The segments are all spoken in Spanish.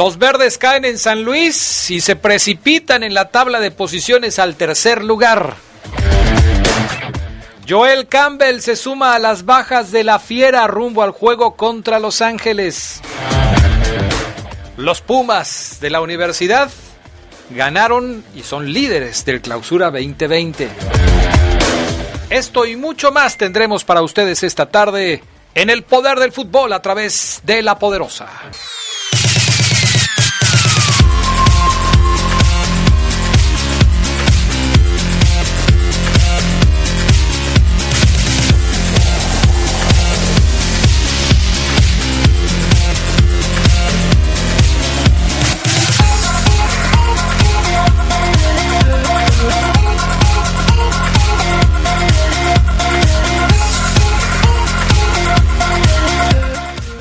Los verdes caen en San Luis y se precipitan en la tabla de posiciones al tercer lugar. Joel Campbell se suma a las bajas de la fiera rumbo al juego contra Los Ángeles. Los Pumas de la universidad ganaron y son líderes del clausura 2020. Esto y mucho más tendremos para ustedes esta tarde en el poder del fútbol a través de la poderosa.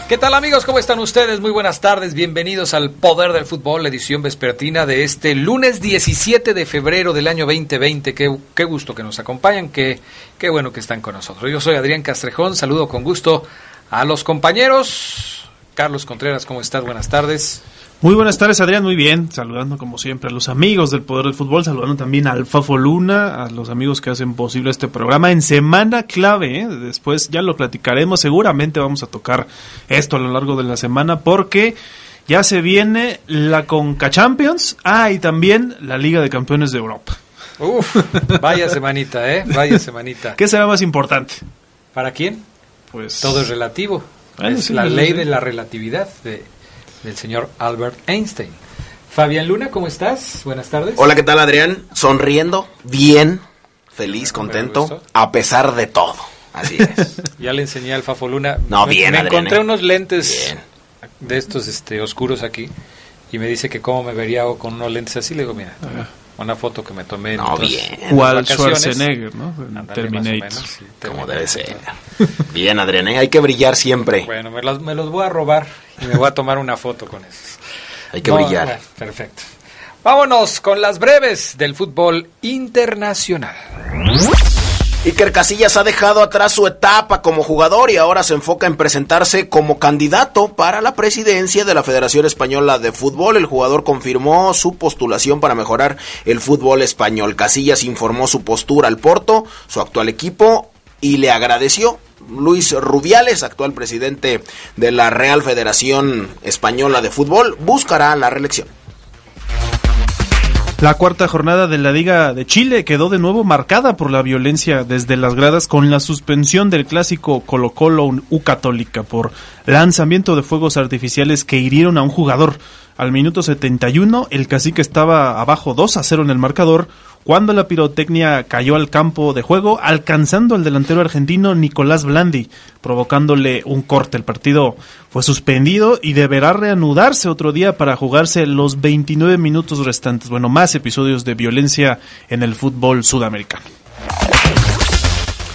¿Qué tal amigos? ¿Cómo están ustedes? Muy buenas tardes, bienvenidos al Poder del Fútbol, edición vespertina de este lunes 17 de febrero del año 2020. Qué, qué gusto que nos acompañan, qué, qué bueno que están con nosotros. Yo soy Adrián Castrejón, saludo con gusto a los compañeros. Carlos Contreras, ¿cómo estás? Buenas tardes. Muy buenas tardes, Adrián. Muy bien. Saludando, como siempre, a los amigos del Poder del Fútbol. Saludando también al Fafo Luna, a los amigos que hacen posible este programa en semana clave. ¿eh? Después ya lo platicaremos. Seguramente vamos a tocar esto a lo largo de la semana porque ya se viene la Conca Champions. Ah, y también la Liga de Campeones de Europa. Uf, vaya semanita, ¿eh? Vaya semanita. ¿Qué será más importante? ¿Para quién? Pues. Todo es relativo. Bueno, es sí, la ley sí. de la relatividad de, del señor Albert Einstein. Fabián Luna, ¿cómo estás? Buenas tardes. Hola, ¿qué tal Adrián? Sonriendo, bien, feliz, Me contento, a pesar de todo. Así es. Ya le enseñé al Fafo Luna. No, Me- bien, Me Adrián, encontré eh. unos lentes Bien. de estos este, oscuros aquí y me dice que cómo me vería con unos lentes así. Le digo, mira, una foto que me tomé No, bien. en ¿Cuál. Schwarzenegger, no? Terminator. menos, sí, Como debe ser. Bien, Adrián, ¿eh? hay que brillar siempre. Bueno, me los, me los voy a robar y me voy a tomar una foto con esos. Hay que No, brillar. bueno, perfecto. Vámonos con las breves del fútbol internacional. Iker Casillas ha dejado atrás su etapa como jugador y ahora se enfoca en presentarse como candidato para la presidencia de la Federación Española de Fútbol. El jugador confirmó su postulación para mejorar el fútbol español. Casillas informó su postura al Porto, su actual equipo, y le agradeció. Luis Rubiales, actual presidente de la Real Federación Española de Fútbol, buscará la reelección. La cuarta jornada de la Liga de Chile quedó de nuevo marcada por la violencia desde las gradas con la suspensión del clásico Colo Colo U Católica por lanzamiento de fuegos artificiales que hirieron a un jugador. Al minuto 71 el cacique estaba abajo 2 a 0 en el marcador cuando la pirotecnia cayó al campo de juego alcanzando al delantero argentino Nicolás Blandi provocándole un corte. El partido fue suspendido y deberá reanudarse otro día para jugarse los 29 minutos restantes. Bueno, más episodios de violencia en el fútbol sudamericano.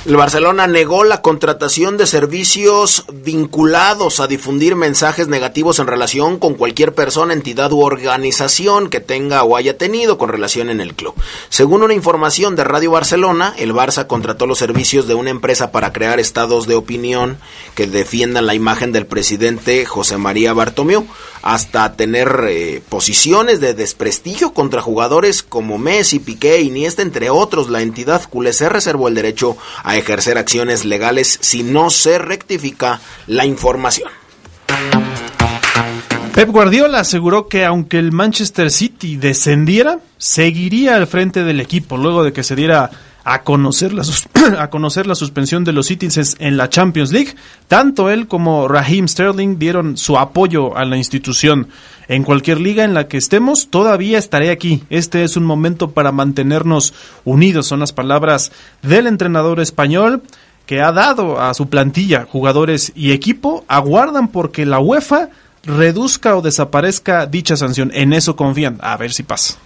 El Barcelona negó la contratación de servicios vinculados a difundir mensajes negativos en relación con cualquier persona, entidad u organización que tenga o haya tenido con relación en el club. Según una información de Radio Barcelona, el Barça contrató los servicios de una empresa para crear estados de opinión que defiendan la imagen del presidente José María Bartomeu, hasta tener eh, posiciones de desprestigio contra jugadores como Messi, Piqué, Iniesta, entre otros. La entidad culé se reservó el derecho a ejercer acciones legales si no se rectifica la información. Pep Guardiola aseguró que aunque el Manchester City descendiera, seguiría al frente del equipo luego de que se diera a conocer la, a conocer la suspensión de los Citizens en la Champions League. Tanto él como Raheem Sterling dieron su apoyo a la institución. En cualquier liga en la que estemos, todavía estaré aquí. Este es un momento para mantenernos unidos. Son las palabras del entrenador español que ha dado a su plantilla, jugadores y equipo. Aguardan porque la UEFA reduzca o desaparezca dicha sanción. En eso confían. A ver si pasa.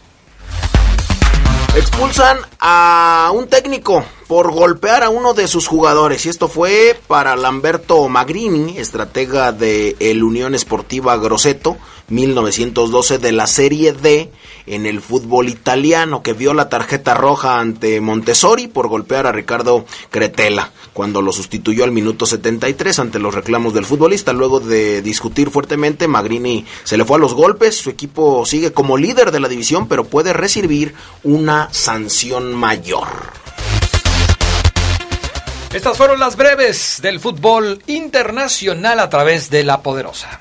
Expulsan a un técnico por golpear a uno de sus jugadores y esto fue para Lamberto Magrini, estratega de el Unión Esportiva Grosseto, 1912 de la Serie D en el fútbol italiano, que vio la tarjeta roja ante Montessori por golpear a Ricardo Cretela, cuando lo sustituyó al minuto 73 ante los reclamos del futbolista. Luego de discutir fuertemente, Magrini se le fue a los golpes, su equipo sigue como líder de la división, pero puede recibir una sanción mayor. Estas fueron las breves del fútbol internacional a través de la poderosa.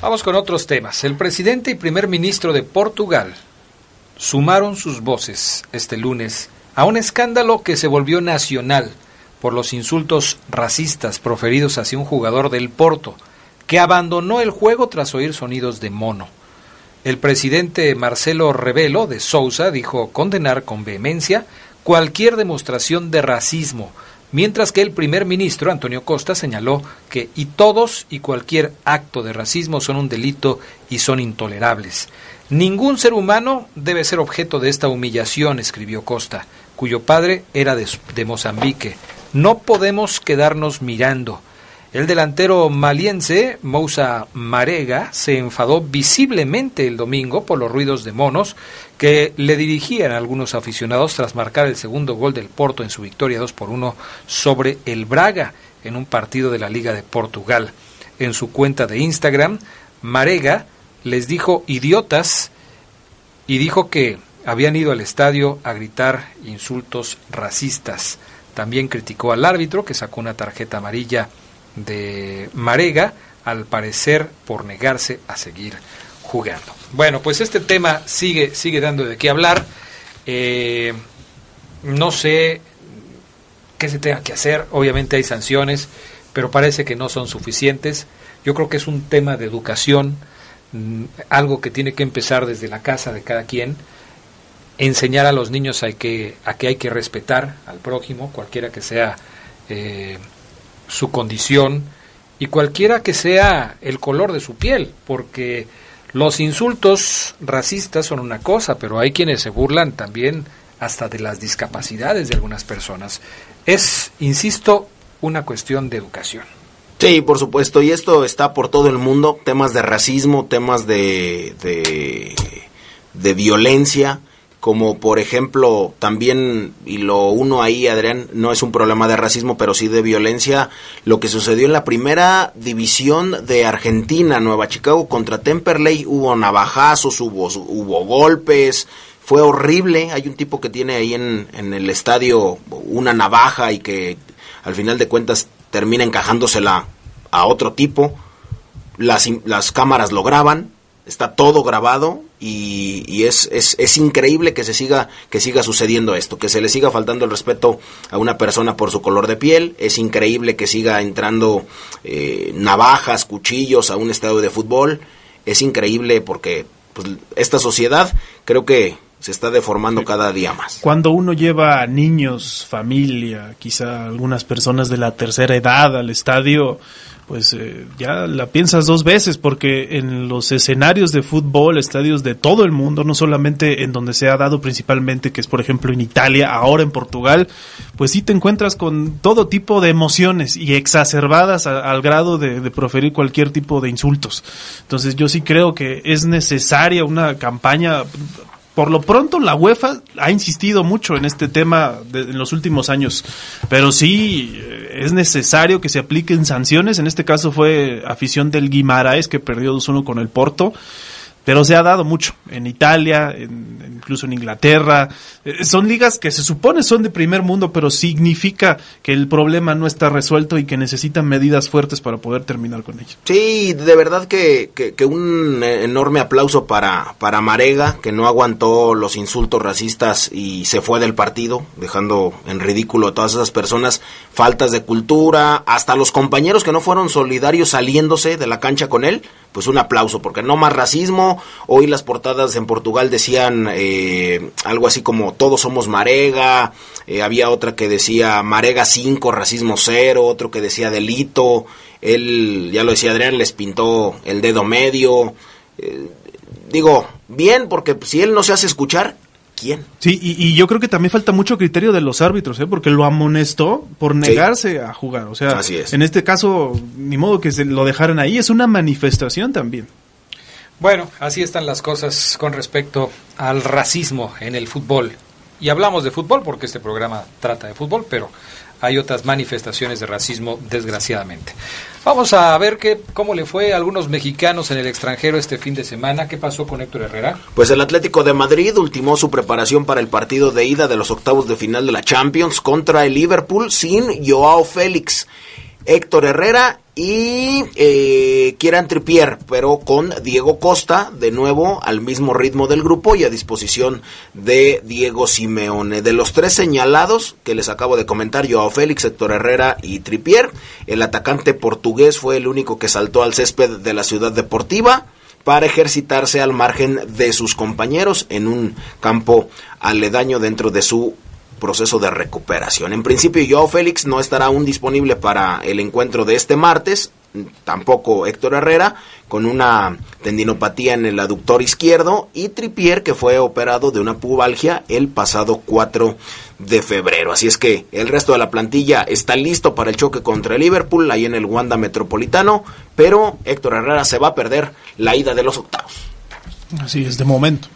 Vamos con otros temas. El presidente y primer ministro de Portugal sumaron sus voces este lunes a un escándalo que se volvió nacional por los insultos racistas proferidos hacia un jugador del Porto, que abandonó el juego tras oír sonidos de mono. El presidente Marcelo Rebelo de Sousa dijo condenar con vehemencia cualquier demostración de racismo, mientras que el primer ministro, Antonio Costa, señaló que y todos y cualquier acto de racismo son un delito y son intolerables. Ningún ser humano debe ser objeto de esta humillación, escribió Costa, cuyo padre era de, Mozambique. No podemos quedarnos mirando. El delantero maliense, Moussa Marega, se enfadó visiblemente el domingo por los ruidos de monos que le dirigían a algunos aficionados tras marcar el segundo gol del Porto en su victoria 2 por 1 sobre el Braga en un partido de la Liga de Portugal. En su cuenta de Instagram, Marega les dijo idiotas y dijo que habían ido al estadio a gritar insultos racistas. También criticó al árbitro que sacó una tarjeta amarilla de Marega, al parecer por negarse a seguir jugando. Bueno, pues este tema sigue, sigue dando de qué hablar. Eh, no sé qué se tenga que hacer. Obviamente hay sanciones, pero parece que no son suficientes. Yo creo que es un tema de educación, mm, algo que tiene que empezar desde la casa de cada quien. Enseñar a los niños a que, a que hay que respetar al prójimo, cualquiera que sea eh, su condición y cualquiera que sea el color de su piel, porque los insultos racistas son una cosa, pero hay quienes se burlan también hasta de las discapacidades de algunas personas. Es, insisto, una cuestión de educación. Sí, por supuesto, y esto está por todo el mundo, temas de racismo, temas de, de, de violencia, como por ejemplo también, y lo uno ahí, Adrián, no es un problema de racismo, pero sí de violencia, lo que sucedió en la primera división de Argentina, Nueva Chicago contra Temperley, hubo navajazos, hubo, hubo golpes, fue horrible, hay un tipo que tiene ahí en, en el estadio una navaja y que al final de cuentas termina encajándosela a otro tipo, las, las cámaras lo graban, está todo grabado y, es, es, es, increíble que se siga que siga sucediendo esto que se le siga faltando el respeto a una persona por su color de piel. Es increíble que siga entrando eh, navajas cuchillos a un estadio de fútbol. Es increíble porque pues, esta sociedad creo que se está deformando cada día más. Cuando uno lleva niños, familia, quizá algunas personas de la tercera edad al estadio, pues eh, ya la piensas dos veces porque en los escenarios de fútbol, estadios de todo el mundo, no solamente en donde se ha dado principalmente, que es por ejemplo en Italia, ahora en Portugal, pues sí te encuentras con todo tipo de emociones y exacerbadas al grado de, de proferir cualquier tipo de insultos. Entonces yo sí creo que es necesaria una campaña por lo pronto la UEFA ha insistido mucho en este tema en los últimos años, pero sí eh, es necesario que se apliquen sanciones. En este caso fue afición del Guimaraes que perdió 2-1 con el Porto. Pero se ha dado mucho en Italia, incluso en Inglaterra. Eh, son ligas que se supone son de primer mundo, pero significa que el problema no está resuelto y que necesitan medidas fuertes para poder terminar con ello. Sí, de verdad que, que, un enorme aplauso para, para Marega, que no aguantó los insultos racistas y se fue del partido, dejando en ridículo a todas esas personas, faltas de cultura, hasta los compañeros que no fueron solidarios saliéndose de la cancha con él pues un aplauso, porque no más racismo. Hoy las portadas en Portugal decían eh, algo así como todos somos Marega, eh, había otra que decía Marega 5, racismo 0, otro que decía delito, él, ya lo decía Adrián, les pintó el dedo medio. Eh, digo, bien, porque si él no se hace escuchar, Sí, y, yo creo que también falta mucho criterio de los árbitros, ¿eh? porque lo amonestó por negarse a jugar. O sea, en este caso, ni modo que se lo dejaran ahí, es una manifestación también. Bueno, así están las cosas con respecto al racismo en el fútbol. Y hablamos de fútbol porque este programa trata de fútbol, pero hay otras manifestaciones de racismo, desgraciadamente. Vamos a ver qué, cómo le fue a algunos mexicanos en el extranjero este fin de semana. ¿Qué pasó con Héctor Herrera? Pues el Atlético de Madrid ultimó su preparación para el partido de ida de los octavos de final de la Champions contra el Liverpool sin Joao Félix. Héctor Herrera y eh, Kieran Trippier, pero con Diego Costa, de nuevo al mismo ritmo del grupo y a disposición de Diego Simeone. De los tres señalados que les acabo de comentar, Joao Félix, Héctor Herrera y Trippier, el atacante portugués fue el único que saltó al césped de la ciudad deportiva para ejercitarse al margen de sus compañeros en un campo aledaño dentro de su proceso de recuperación. En principio, Joao Félix no estará aún disponible para el encuentro de este martes, tampoco Héctor Herrera, con una tendinopatía en el aductor izquierdo, y Tripier, que fue operado de una pubalgia el pasado 4 de febrero. Así es que el resto de la plantilla está listo para el choque contra Liverpool, ahí en el Wanda Metropolitano, pero Héctor Herrera se va a perder la ida de los octavos. Así es, de momento.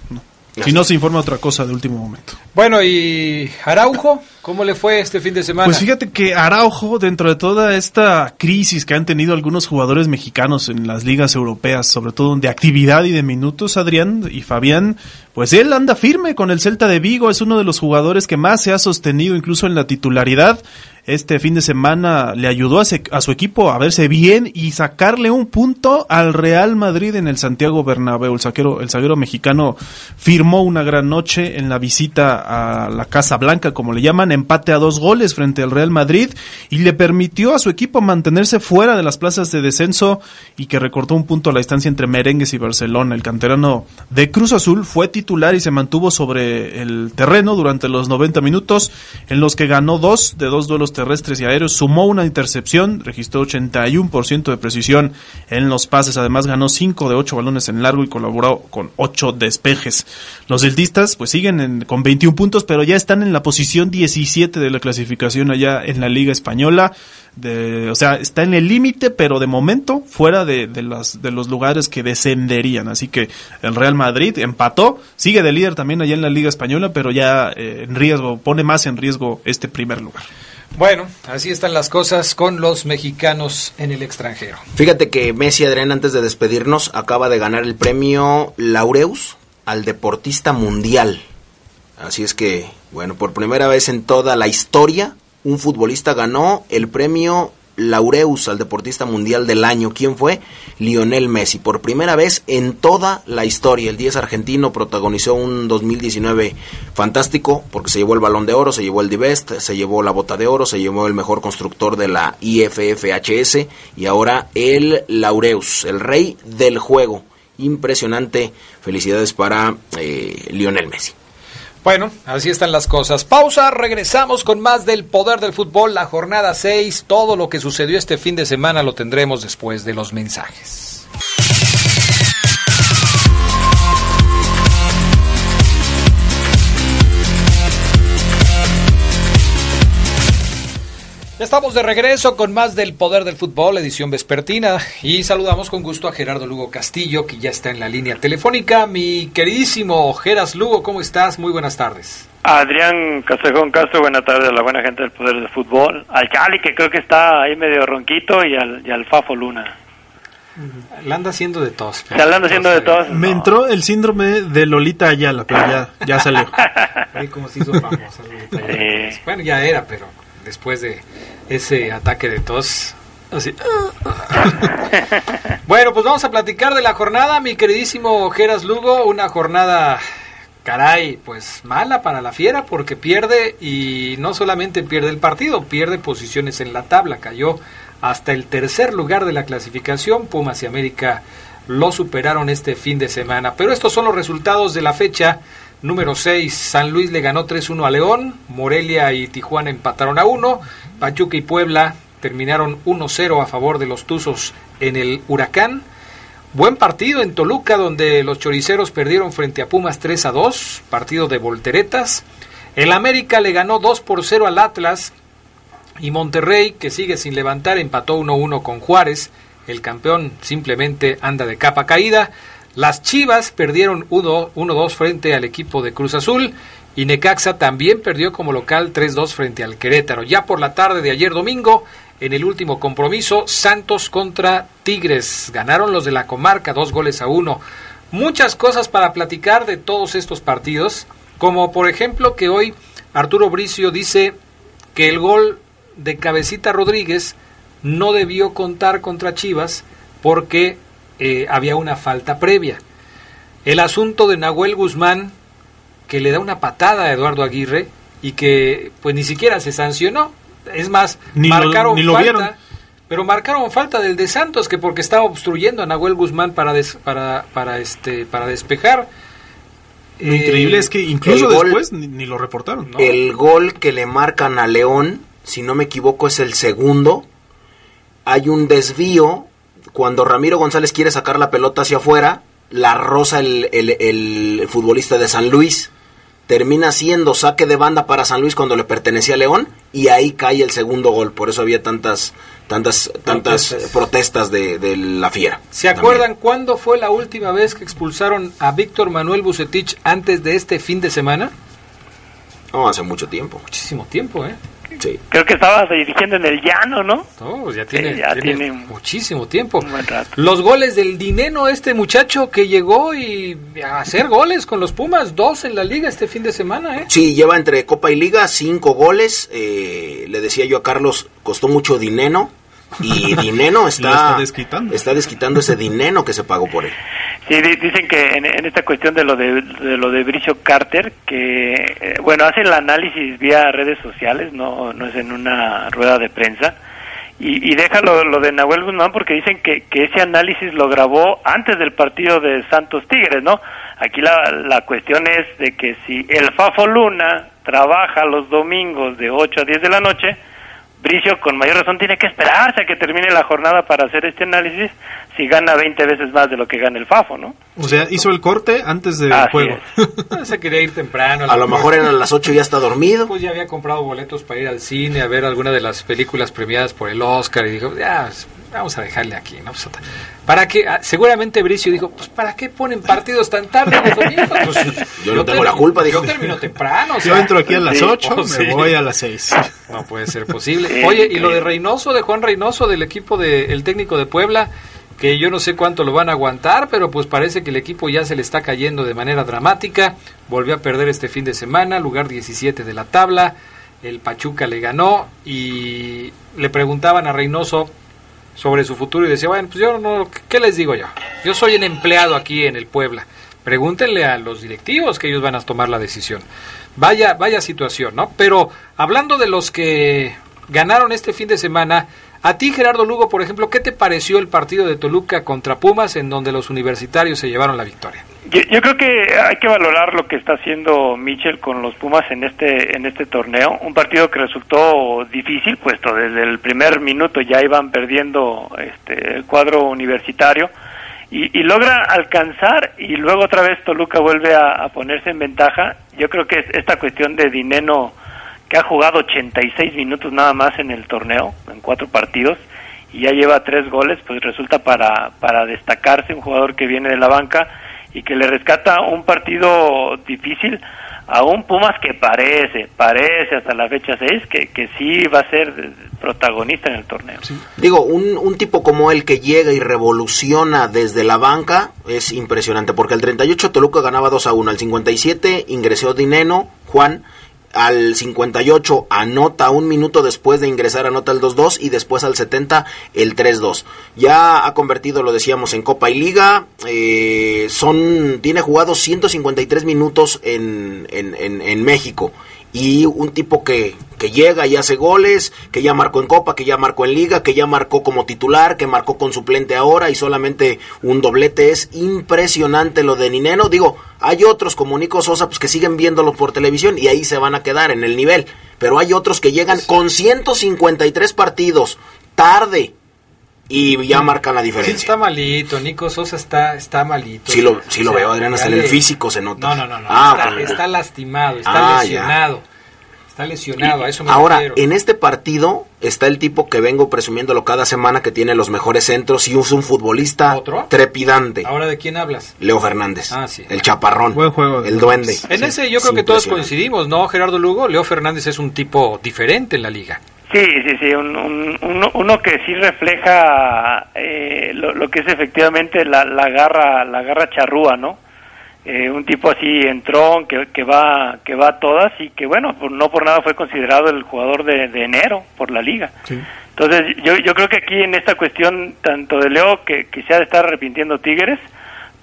Si no se informa otra cosa de último momento. Bueno, y Araujo, ¿cómo le fue este fin de semana? Pues fíjate que Araujo, dentro de toda esta crisis que han tenido algunos jugadores mexicanos en las ligas europeas, sobre todo de actividad y de minutos, Adrián y Fabián, pues él anda firme con el Celta de Vigo, es uno de los jugadores que más se ha sostenido incluso en la titularidad este fin de semana le ayudó a, su equipo a verse bien y sacarle un punto al Real Madrid en el Santiago Bernabéu. El zaguero, el zaguero mexicano firmó una gran noche en la visita a la Casa Blanca, como le llaman, empate a dos goles frente al Real Madrid y le permitió a su equipo mantenerse fuera de las plazas de descenso y que recortó un punto a la distancia entre Merengues y Barcelona. El canterano de Cruz Azul fue titular y se mantuvo sobre el terreno durante los 90 minutos en los que ganó dos de dos duelos terrestres y aéreos, sumó una intercepción, registró 81% de precisión en los pases, además ganó 5 de 8 balones en largo y colaboró con 8 despejes. Los celtistas pues siguen con 21 puntos, pero ya están en la posición 17 de la clasificación allá en la Liga Española. De, o sea, está en el límite, pero de momento fuera de, de, las, de los lugares que descenderían. Así que el Real Madrid empató, sigue de líder también allá en la Liga Española, pero ya eh, en riesgo, pone más en riesgo este primer lugar. Bueno, así están las cosas con los mexicanos en el extranjero. Fíjate que Messi Adrián, antes de despedirnos, acaba de ganar el premio Laureus al deportista mundial. Así es que, bueno, por primera vez en toda la historia, un futbolista ganó el premio Laureus al deportista mundial del año. ¿Quién fue? Lionel Messi. Por primera vez en toda la historia. El 10 argentino protagonizó un 2019 fantástico porque se llevó el balón de oro, se llevó el Divest, se llevó la bota de oro, se llevó el mejor constructor de la IFFHS y ahora el Laureus, el rey del juego. Impresionante. Felicidades para eh, Lionel Messi. Bueno, así están las cosas. Pausa, regresamos con más del poder del fútbol, la jornada 6. Todo lo que sucedió este fin de semana lo tendremos después de los mensajes. Ya estamos de regreso con más del Poder del Fútbol, edición vespertina, y saludamos con gusto a Gerardo Lugo Castillo, que ya está en la línea telefónica. Mi queridísimo Geras Lugo, ¿cómo estás? Muy buenas tardes. Adrián Castejón Castro, buenas tardes a la buena gente del Poder del Fútbol. Al Cali, que creo que está ahí medio ronquito, y al, y al Fafo Luna. La anda haciendo de tos. Se la anda haciendo de tos. Me entró el síndrome de Lolita Ayala, pero ya, ya salió. Ahí como se hizo famosa Lolita Ayala. Sí. Bueno, ya era, pero después de ese ataque de tos, así. bueno, pues vamos a platicar de la jornada, mi queridísimo Geras Lugo, una jornada caray, pues mala para la Fiera porque pierde y no solamente pierde el partido, pierde posiciones en la tabla, cayó hasta el tercer lugar de la clasificación, Pumas y América lo superaron este fin de semana, pero estos son los resultados de la fecha número 6, San Luis le ganó 3-1 a León, Morelia y Tijuana empataron a 1, Pachuca y Puebla terminaron 1-0 a favor de los Tuzos en el Huracán, Buen partido en Toluca, donde los choriceros perdieron frente a Pumas 3 a 2, partido de volteretas. El América le ganó 2 por 0 al Atlas. Y Monterrey, que sigue sin levantar, empató 1-1 con Juárez. El campeón simplemente anda de capa caída. Las Chivas perdieron 1-2 frente al equipo de Cruz Azul. Y Necaxa también perdió como local 3-2 frente al Querétaro. Ya por la tarde de ayer domingo, en el último compromiso, Santos contra Tigres. Ganaron los de la comarca, dos goles a uno. Muchas cosas para platicar de todos estos partidos, como por ejemplo que hoy Arturo Bricio dice que el gol de Cabecita Rodríguez no debió contar contra Chivas porque eh, había una falta previa. El asunto de Nahuel Guzmán, que le da una patada a Eduardo Aguirre y que pues ni siquiera se sancionó, es más, Ni lo- marcaron ni lo falta, vieron. pero marcaron falta del de Santos que porque estaba obstruyendo a Nahuel Guzmán para des- para para este para despejar. Lo Eh, increíble es que incluso gol- después ni, ni lo reportaron. No. El gol que le marcan a León, si no me equivoco, es el segundo. Hay un desvío. Cuando Ramiro González quiere sacar la pelota hacia afuera, la roza el, el- el futbolista de San Luis. Termina siendo saque de banda para San Luis cuando le pertenecía a León y ahí cae el segundo gol. Por eso había tantas tantas tantas Protestas. protestas de, de la fiera. ¿Se acuerdan cuándo fue la última vez que expulsaron a Víctor Manuel Bucetich antes de este fin de semana? No, hace mucho tiempo. Muchísimo tiempo, ¿eh? Sí. Creo que estaba dirigiendo en el llano, ¿no? No, pues ya tiene, Sí, ya tiene tiene muchísimo tiempo. un buen rato. Los goles del Dineno, este muchacho que llegó y a hacer goles con los Pumas, dos en la liga este fin de semana, ¿eh? Sí, lleva entre Copa y Liga cinco goles. eh, le decía yo a Carlos, costó mucho dinero. Y dinero está desquitando. está desquitando ese dinero que se pagó por él. Sí, di- dicen que en, esta cuestión de lo de, lo de Bricio Carter, que, eh, bueno, hace el análisis vía redes sociales, no, no es en una rueda de prensa, y, y deja lo, lo de Nahuel Guzmán porque dicen que, que ese análisis lo grabó antes del partido de Santos Tigres, ¿no? Aquí la, la cuestión es de que si el Fafo Luna trabaja los domingos de 8 a 10 de la noche, Bricio con mayor razón tiene que esperarse a que termine la jornada para hacer este análisis si gana 20 veces más de lo que gana el Fafo, ¿no? O sea, hizo el corte antes del Así juego. Se quería ir temprano. A lo mejor eran las ocho y ya está dormido. Pues ya había comprado boletos para ir al cine a ver alguna de las películas premiadas por el Oscar y dijo, ya, vamos a dejarle aquí, ¿no? Pues, ¿Para qué? Ah, Seguramente Bricio dijo, pues ¿para qué ponen partidos tan tarde los domingos? Pues, Yo no tengo la culpa, dijo. Yo termino temprano. o Yo sea, entro aquí a las Sí, 8, oh, sí. me voy a las 6. No puede ser posible. Oye, y lo de Reynoso, de Juan Reynoso, del equipo del el técnico de Puebla, que yo no sé cuánto lo van a aguantar, pero pues parece que el equipo ya se le está cayendo de manera dramática. Volvió a perder este fin de semana, lugar 17 de la tabla. El Pachuca le ganó y le preguntaban a Reynoso sobre su futuro y decía, bueno, pues yo no, ¿qué les digo yo? Yo soy un empleado aquí en el Puebla. Pregúntenle a los directivos que ellos van a tomar la decisión. Vaya, vaya situación, ¿no? Pero hablando de los que ganaron este fin de semana, a ti Gerardo Lugo, por ejemplo, ¿qué te pareció el partido de Toluca contra Pumas en donde los universitarios se llevaron la victoria? Yo, yo creo que hay que valorar lo que está haciendo Michel con los Pumas en este en este torneo, un partido que resultó difícil, puesto desde el primer minuto ya iban perdiendo este el cuadro universitario y, y logra alcanzar y luego otra vez Toluca vuelve a, ponerse en ventaja. Yo creo que es esta cuestión de Dineno que ha jugado 86 minutos nada más en el torneo, en cuatro partidos, y ya lleva tres goles, pues resulta para, para destacarse un jugador que viene de la banca y que le rescata un partido difícil a un Pumas que parece, parece hasta la fecha 6 que, que sí va a ser protagonista en el torneo. Digo, un, un tipo como él que llega y revoluciona desde la banca es impresionante, porque al 38 Toluca ganaba 2 a 1, al 57 ingresó Dineno, Juan, al 58 anota un minuto después de ingresar anota el 2-2 y después al 70 el 3-2. Ya ha convertido, lo decíamos, en Copa y Liga. Eh, son tiene jugado 153 minutos en, en, en, en México y un tipo que, que llega y hace goles, que ya marcó en Copa, que ya marcó en Liga, que ya marcó como titular, que marcó con suplente ahora y solamente un doblete. Es impresionante lo de Nineno. Digo, hay otros como Nico Sosa pues, que siguen viéndolo por televisión y ahí se van a quedar en el nivel. Pero hay otros que llegan con 153 partidos, tarde, y ya marcan la diferencia. Sí, está malito, Nico Sosa está, está malito. Sí lo, sí lo veo, Adrián, hasta en el físico se nota. No, no, no, no. Ah, está, lastimado, está ah, lesionado. Ya. Está lesionado, a eso me Ahora, refiero. en este partido está el tipo que vengo presumiéndolo cada semana que tiene los mejores centros y es un futbolista ¿Otro? trepidante. ¿Ahora de quién hablas? Leo Fernández. Ah, sí. El chaparrón. Buen juego. El duende. En Sí, ese yo es creo que todos coincidimos, ¿no, Gerardo Lugo? Leo Fernández es un tipo diferente en la liga. Sí, sí, sí, un, un- uno, uno que sí refleja eh, lo, lo que es efectivamente la, la garra, la garra charrúa, ¿no? Eh, un tipo así entrón que, que va, que va a todas y que bueno, por- no por nada fue considerado el jugador de, de enero por la liga. Sí. Entonces, yo, yo creo que aquí en esta cuestión, tanto de Leo, que, que se ha de estar arrepintiendo Tigres,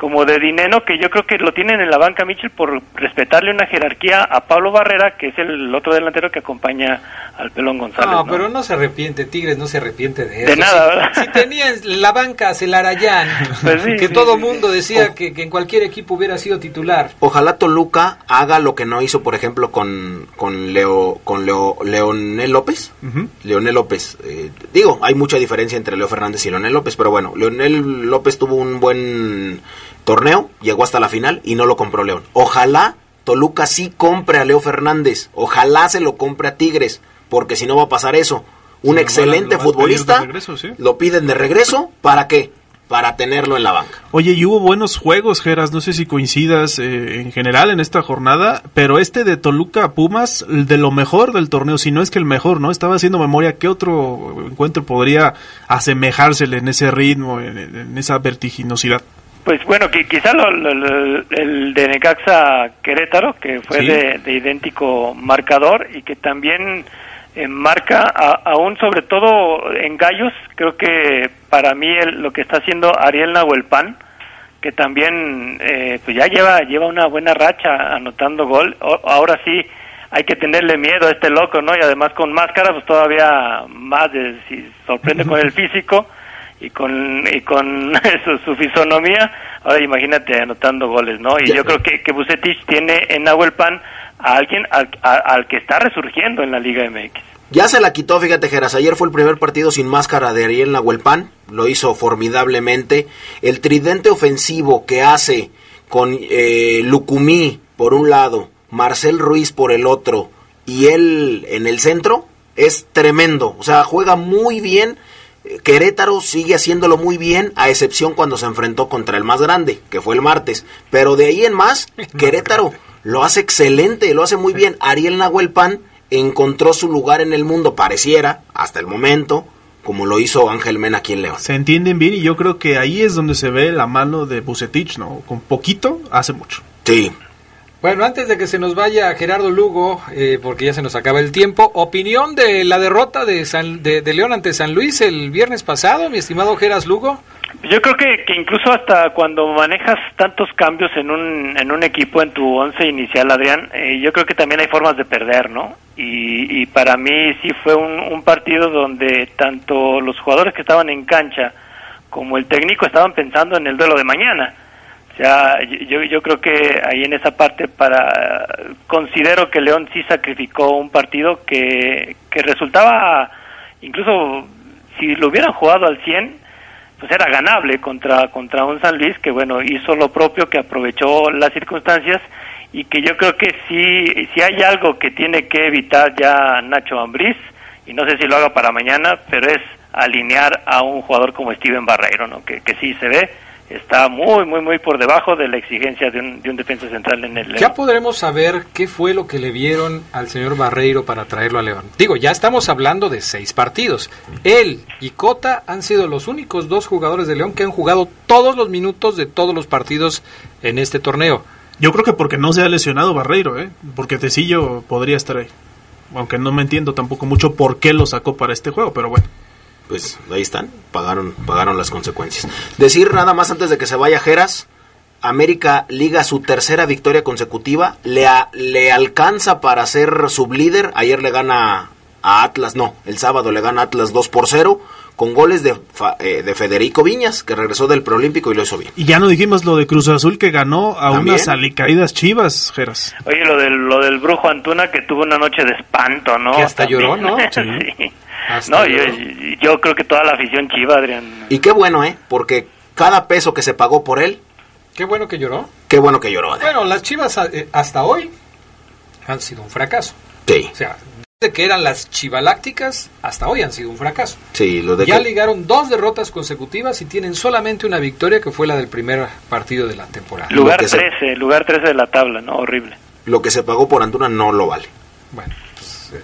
como de Dineno, que yo creo que lo tienen en la banca Mitchell por respetarle una jerarquía a Pablo Barrera, que es el otro delantero que acompaña al Pelón González. No, ¿no? pero no se arrepiente, Tigres no se arrepiente de eso. De nada, Si- ¿verdad? Si, tenía en la banca a Celarayán, Pues sí, que sí, todo sí, mundo decía que, que en cualquier equipo hubiera sido titular. Ojalá Toluca haga lo que no hizo, por ejemplo, con, con Leo, con Leo, Leonel López. Ujú. Leonel López. eh, digo, hay mucha diferencia entre Leo Fernández y Leonel López, pero bueno, Leonel López tuvo un buen torneo, llegó hasta la final y no lo compró León. Ojalá Toluca sí compre a Leo Fernández, ojalá se lo compre a Tigres, porque si no va a pasar eso. Un excelente lo futbolista, de regreso, sí. lo piden de regreso, ¿para qué? Para tenerlo en la banca. Oye, y hubo buenos juegos, Geras, no sé si coincidas eh, en general en esta jornada, pero este de Toluca a Pumas, el de lo mejor del torneo, si no es que el mejor, ¿no? Estaba haciendo memoria, ¿qué otro encuentro podría asemejársele en ese ritmo, en, en esa vertiginosidad? Pues bueno, que quizá lo- lo- lo- el de Necaxa Querétaro, que fue Sí. de, de idéntico marcador y que también eh, marca a- aún sobre todo en gallos, creo que para mí el- lo que está haciendo Ariel Nahuelpan, que también eh, pues ya lleva lleva una buena racha anotando gol. O- ahora sí hay que tenerle miedo a este loco, ¿no? Y además con máscara pues todavía más de si sorprende con el físico y con y con su, su fisonomía. Ahora imagínate anotando goles, ¿no? Y yo creo que que Bucetich tiene en Nahuel Pan a alguien al, a- al que está resurgiendo en la Liga MX. Ya se la quitó, fíjate, Geras. Ayer fue el primer partido sin máscara de Ariel Nahuelpan. Lo hizo formidablemente. El tridente ofensivo que hace con eh, Lucumí por un lado, Marcel Ruiz por el otro y él en el centro es tremendo. O sea, juega muy bien. Querétaro sigue haciéndolo muy bien, a excepción cuando se enfrentó contra el más grande, que fue el martes. Pero de ahí en más, Querétaro lo hace excelente, lo hace muy bien. Ariel Nahuelpan encontró su lugar en el mundo, pareciera, hasta el momento, como lo hizo Ángel Mena aquí en León. Se entienden bien y yo creo que ahí es donde se ve la mano de Bucetich, ¿no? Con poquito hace mucho. Sí. Bueno, antes de que se nos vaya Gerardo Lugo, eh, porque ya se nos acaba el tiempo, opinión de la derrota de, San- de, León ante San Luis el viernes pasado, mi estimado Geras Lugo. Yo creo que, incluso hasta cuando manejas tantos cambios en un, en un equipo, en tu once inicial, Adrián, eh, yo creo que también hay formas de perder, ¿no? Y, para mí sí fue un partido donde tanto los jugadores que estaban en cancha como el técnico estaban pensando en el duelo de mañana. O sea, yo, yo creo que ahí en esa parte para considero que León sí sacrificó un partido que, que resultaba incluso si lo hubieran jugado al 100 pues era ganable contra contra un San Luis que bueno hizo lo propio que aprovechó las circunstancias y que yo creo que sí si hay algo que tiene que evitar ya Nacho Ambriz y no sé si lo haga para mañana pero es alinear a un jugador como Steven Barreiro no que, que sí se ve está muy, muy, muy por debajo de la exigencia de un, de un defensa central en el León. Ya podremos saber qué fue lo que le vieron al señor Barreiro para traerlo a León. Digo, ya estamos hablando de seis partidos. Él y Cota han sido los únicos dos jugadores de León que han jugado todos los minutos de todos los partidos en este torneo. Yo creo que porque no se ha lesionado Barreiro, ¿eh? porque Tecillo podría estar ahí. Aunque no me entiendo tampoco mucho por qué lo sacó para este juego, pero bueno. Pues ahí están, pagaron, pagaron las consecuencias. Decir nada más antes de que se vaya Jeras, América liga su tercera victoria consecutiva, le, a- le alcanza para ser sublíder, ayer le gana a Atlas, no, el sábado le gana a Atlas 2 por 0, con goles de, Fa- eh, de Federico Viñas, que regresó del preolímpico y lo hizo bien. Y ya no dijimos lo de Cruz Azul que ganó a ¿También? unas alicaídas chivas, Geras. Oye, lo del, lo del brujo Antuna que tuvo una noche de espanto, ¿no? Que hasta También. lloró, ¿no? Sí. No, yo, creo que toda la afición chiva, Adrián. Y qué bueno, ¿eh? Porque cada peso que se pagó por él, Qué bueno que lloró. qué bueno que lloró. Adrián. Bueno, las Chivas eh, hasta hoy han sido un fracaso. Sí, O sea, desde que eran las chivalácticas, hasta hoy han sido un fracaso. sí, lo de Ya que- ligaron dos derrotas consecutivas y tienen solamente una victoria que fue la del primer partido de la temporada. Lugar que se- 13, lugar 13 de la tabla, ¿no? Horrible. lo que se pagó por Antuna no lo vale. Bueno, pues, eh,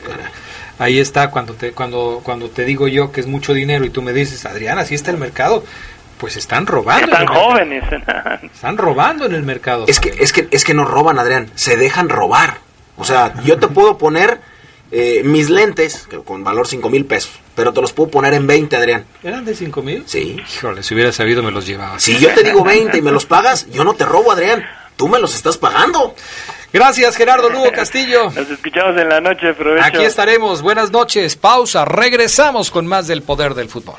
ahí está cuando te, cuando, cuando te digo yo que es mucho dinero y tú me dices, Adrián, así está el mercado. Pues están robando. Están jóvenes. Están robando en el mercado. Es que, es que, es que no roban, Adrián, se dejan robar. O sea, yo te puedo poner eh, mis lentes, que con valor 5 mil pesos, pero te los puedo poner en 20, Adrián. ¿Eran de cinco mil? Sí. Híjole, si hubiera sabido me los llevaba. Si yo te digo 20 y me los pagas, yo no te robo, Adrián. Tú me los estás pagando. Gracias, Gerardo Lugo Castillo. Nos escuchamos en la noche, provecho. Aquí estaremos. Buenas noches. Pausa. Regresamos con más del poder del fútbol.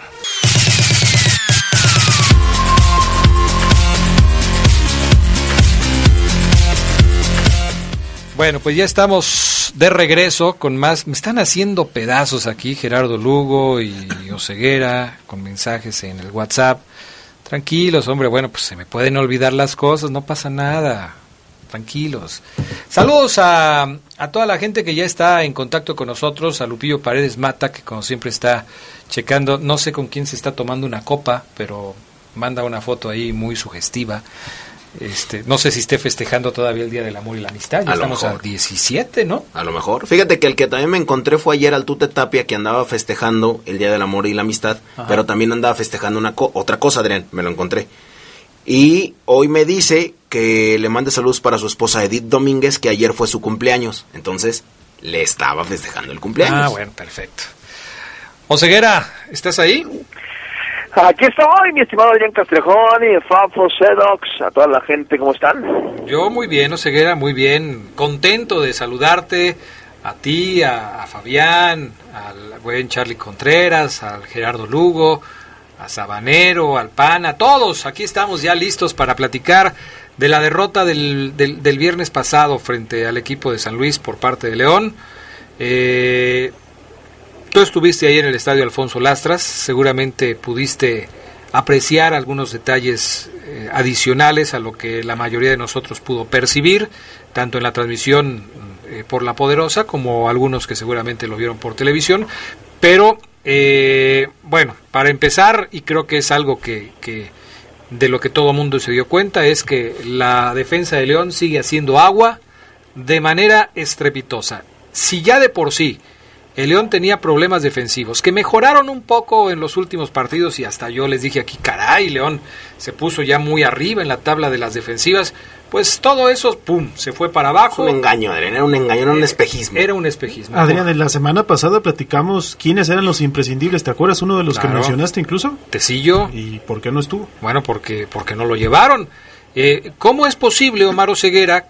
Bueno, pues ya estamos de regreso con más. Me están haciendo pedazos aquí Gerardo Lugo y Oceguera con mensajes en el WhatsApp. Tranquilos, hombre. Bueno, pues se me pueden olvidar las cosas, no pasa nada. Tranquilos. Saludos a, a toda la gente que ya está en contacto con nosotros, a Lupillo Paredes Mata, que como siempre está checando, no sé con quién se está tomando una copa, pero manda una foto ahí muy sugestiva. Este, no sé si esté festejando todavía el Día del Amor y la Amistad, ya A estamos a mejor. 17, ¿no? A lo mejor. Fíjate que el que también me encontré fue ayer al Tute Tapia, que andaba festejando el Día del Amor y la Amistad, Ajá. pero también andaba festejando una co- otra cosa, Adrián, me lo encontré. Y hoy me dice que le mande saludos para su esposa Edith Domínguez, que ayer fue su cumpleaños. Entonces, le estaba festejando el cumpleaños. Ah, bueno, perfecto. Oseguera, ¿estás ahí? Aquí estoy, mi estimado Adrián Castrejón y Fafo Sedox, a toda la gente, ¿cómo están? Yo muy bien, Oseguera, muy bien. Contento de saludarte a ti, a, a Fabián, al buen Charlie Contreras, al Gerardo Lugo, a Sabanero, al PAN, a todos. Aquí estamos ya listos para platicar de la derrota del, del- del viernes pasado frente al equipo de San Luis por parte de León. Eh, Tú estuviste ahí en el estadio Alfonso Lastras, seguramente pudiste apreciar algunos detalles eh, adicionales a lo que la mayoría de nosotros pudo percibir, tanto en la transmisión eh, por la poderosa como algunos que seguramente lo vieron por televisión. Pero eh, bueno, para empezar, y creo que es algo que, que de lo que todo mundo se dio cuenta, es que la defensa de León sigue haciendo agua de manera estrepitosa. Si ya de por sí el León tenía problemas defensivos que mejoraron un poco en los últimos partidos y hasta yo les dije aquí, caray, León se puso ya muy arriba en la tabla de las defensivas, pues todo eso, pum, se fue para Es abajo. un engaño, Adrián, era un engaño, era un espejismo. Era un espejismo. Adrián, en la semana pasada platicamos quiénes eran los imprescindibles. ¿Te acuerdas uno de los que mencionaste incluso? Tecillo, ¿Y por qué no estuvo? Bueno, porque, porque no lo llevaron. Eh, ¿Cómo es posible, Omar Ceguera,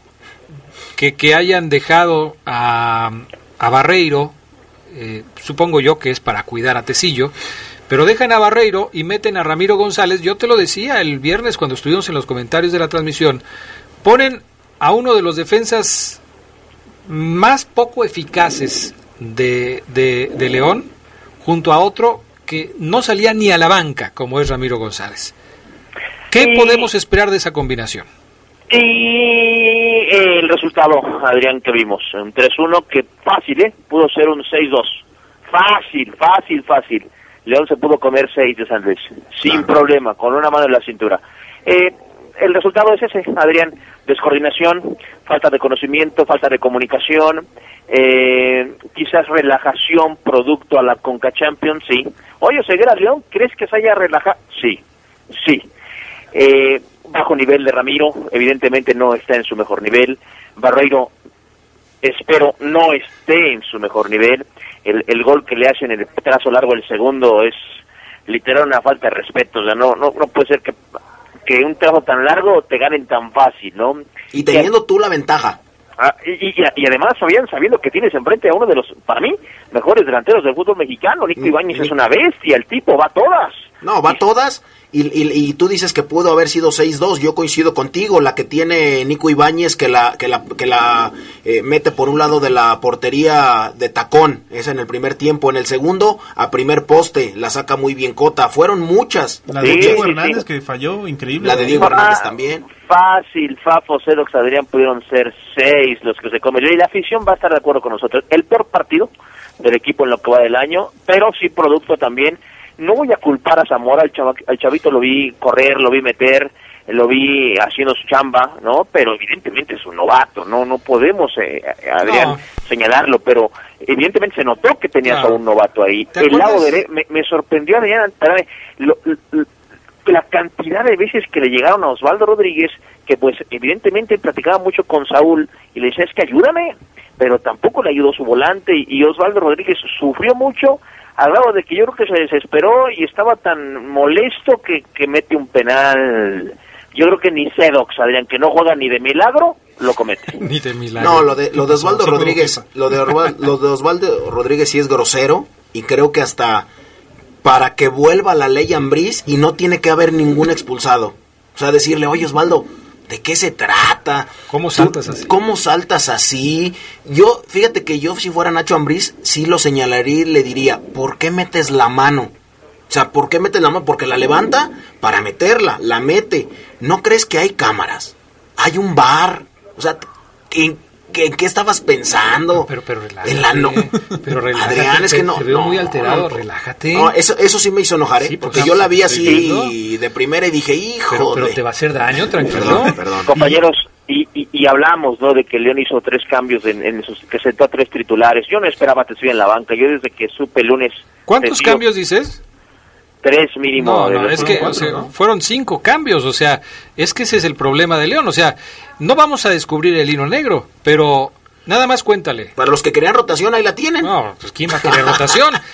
que, que hayan dejado a, a Barreiro, eh, supongo yo que es para cuidar a Tecillo, pero dejan a Barreiro y meten a Ramiro González? Yo te lo decía el viernes cuando estuvimos en los comentarios de la transmisión, ponen a uno de los defensas más poco eficaces de, de, de León junto a otro que no salía ni a la banca, como es Ramiro González. ¿Qué podemos esperar de esa combinación? Y el resultado, Adrián, que vimos, un 3-1 que fácil, ¿eh? Pudo ser un 6-2. Fácil, fácil, fácil. León se pudo comer 6 de San Luis, sin problema, con una mano en la cintura. Eh, el resultado es ese, Adrián, descoordinación, falta de conocimiento, falta de comunicación, eh, quizás relajación producto a la Conca Champions, sí. Oye, Ceguera León, ¿crees que se haya relajado? Sí, sí. Eh, bajo nivel de Ramiro, evidentemente no está en su mejor nivel. Barreiro, espero, no esté en su mejor nivel. El, el gol que le hacen en el trazo largo del segundo es literal una falta de respeto. O sea, no, no, no puede ser que, que un trazo tan largo te ganen tan fácil, ¿no? Y teniendo tú la ventaja. Ah, y, y, y además, Fabián, sabiendo que tienes enfrente a uno de los, para mí, mejores delanteros del fútbol mexicano, Nico Mm, Ibáñez es una bestia, el tipo va a todas. No, va a todas. Y, y- y tú dices que pudo haber sido 6-2. Yo coincido contigo. La que tiene Nico Ibáñez, que la, que la, que la eh, mete por un lado de la portería de tacón. Esa en el primer tiempo. En el segundo, a primer poste. La saca muy bien Cota. Fueron muchas. La de Sí, Diego sí, Hernández sí. que falló, increíble. La de Diego Fa- Hernández también. Fácil, Fafo, Cedox, Adrián pudieron ser seis los que se comen. Y la afición va a estar de acuerdo con nosotros. El peor partido del equipo en lo que va del año, pero sí producto también. No voy a culpar a Zamora, al, chava- al chavito lo vi correr, lo vi meter, lo vi haciendo su chamba, ¿no? Pero evidentemente es un novato, ¿no? No podemos, eh, Adrián, No. señalarlo, pero evidentemente se notó que tenías Claro. a un novato ahí. ¿Te El lado derecho, me, me sorprendió, Adrián, espérame, lo- lo- la cantidad de veces que le llegaron a Osvaldo Rodríguez, que pues evidentemente platicaba mucho con Saúl y le decía, es que ayúdame, pero tampoco le ayudó su volante y, y Osvaldo Rodríguez sufrió mucho al grado de que yo creo que se desesperó y estaba tan molesto que, que mete un penal. Yo creo que ni Sedox, Adrián, que no juega ni de milagro, lo comete. Ni de milagro. No, lo de, lo de Osvaldo Sí, Rodríguez, lo de, Orval- lo de Osvaldo Rodríguez sí es grosero y creo que hasta para que vuelva la ley Ambriz y no tiene que haber ningún expulsado. O sea, decirle, oye Osvaldo, ¿de qué se trata? ¿Cómo saltas así? ¿Cómo saltas así? Yo, fíjate que yo si fuera Nacho Ambriz, sí lo señalaría y le diría, ¿por qué metes la mano? O sea, ¿por qué metes la mano? Porque la levanta para meterla, la mete. ¿No crees que hay cámaras? Hay un bar. O sea, ¿en, qué- en qué estabas pensando? Pero, pero relájate. En la no. Pero relájate. Adrián, es que no. Te veo no, muy alterado, no. relájate. No, eso, eso sí me hizo enojar, ¿eh? Sí, Porque yo la vi así viendo. de primera y dije, hijo pero, pero te va a hacer daño, tranquilo. Perdón, perdón. Compañeros, y, y, y hablamos, ¿no? De que León hizo tres cambios, en, en sus, que sentó a tres titulares. Yo no esperaba que estuviera en la banca. Yo desde que supe el lunes. ¿Cuántos cambios dices? Tres mínimo. No, no, es que o cuatro, sea, ¿no? fueron cinco cambios, o sea, es que ese es el problema de León, o sea, no vamos a descubrir el hilo negro, pero nada más cuéntale. Para los que querían rotación, ahí la tienen. No, pues quién va a querer rotación.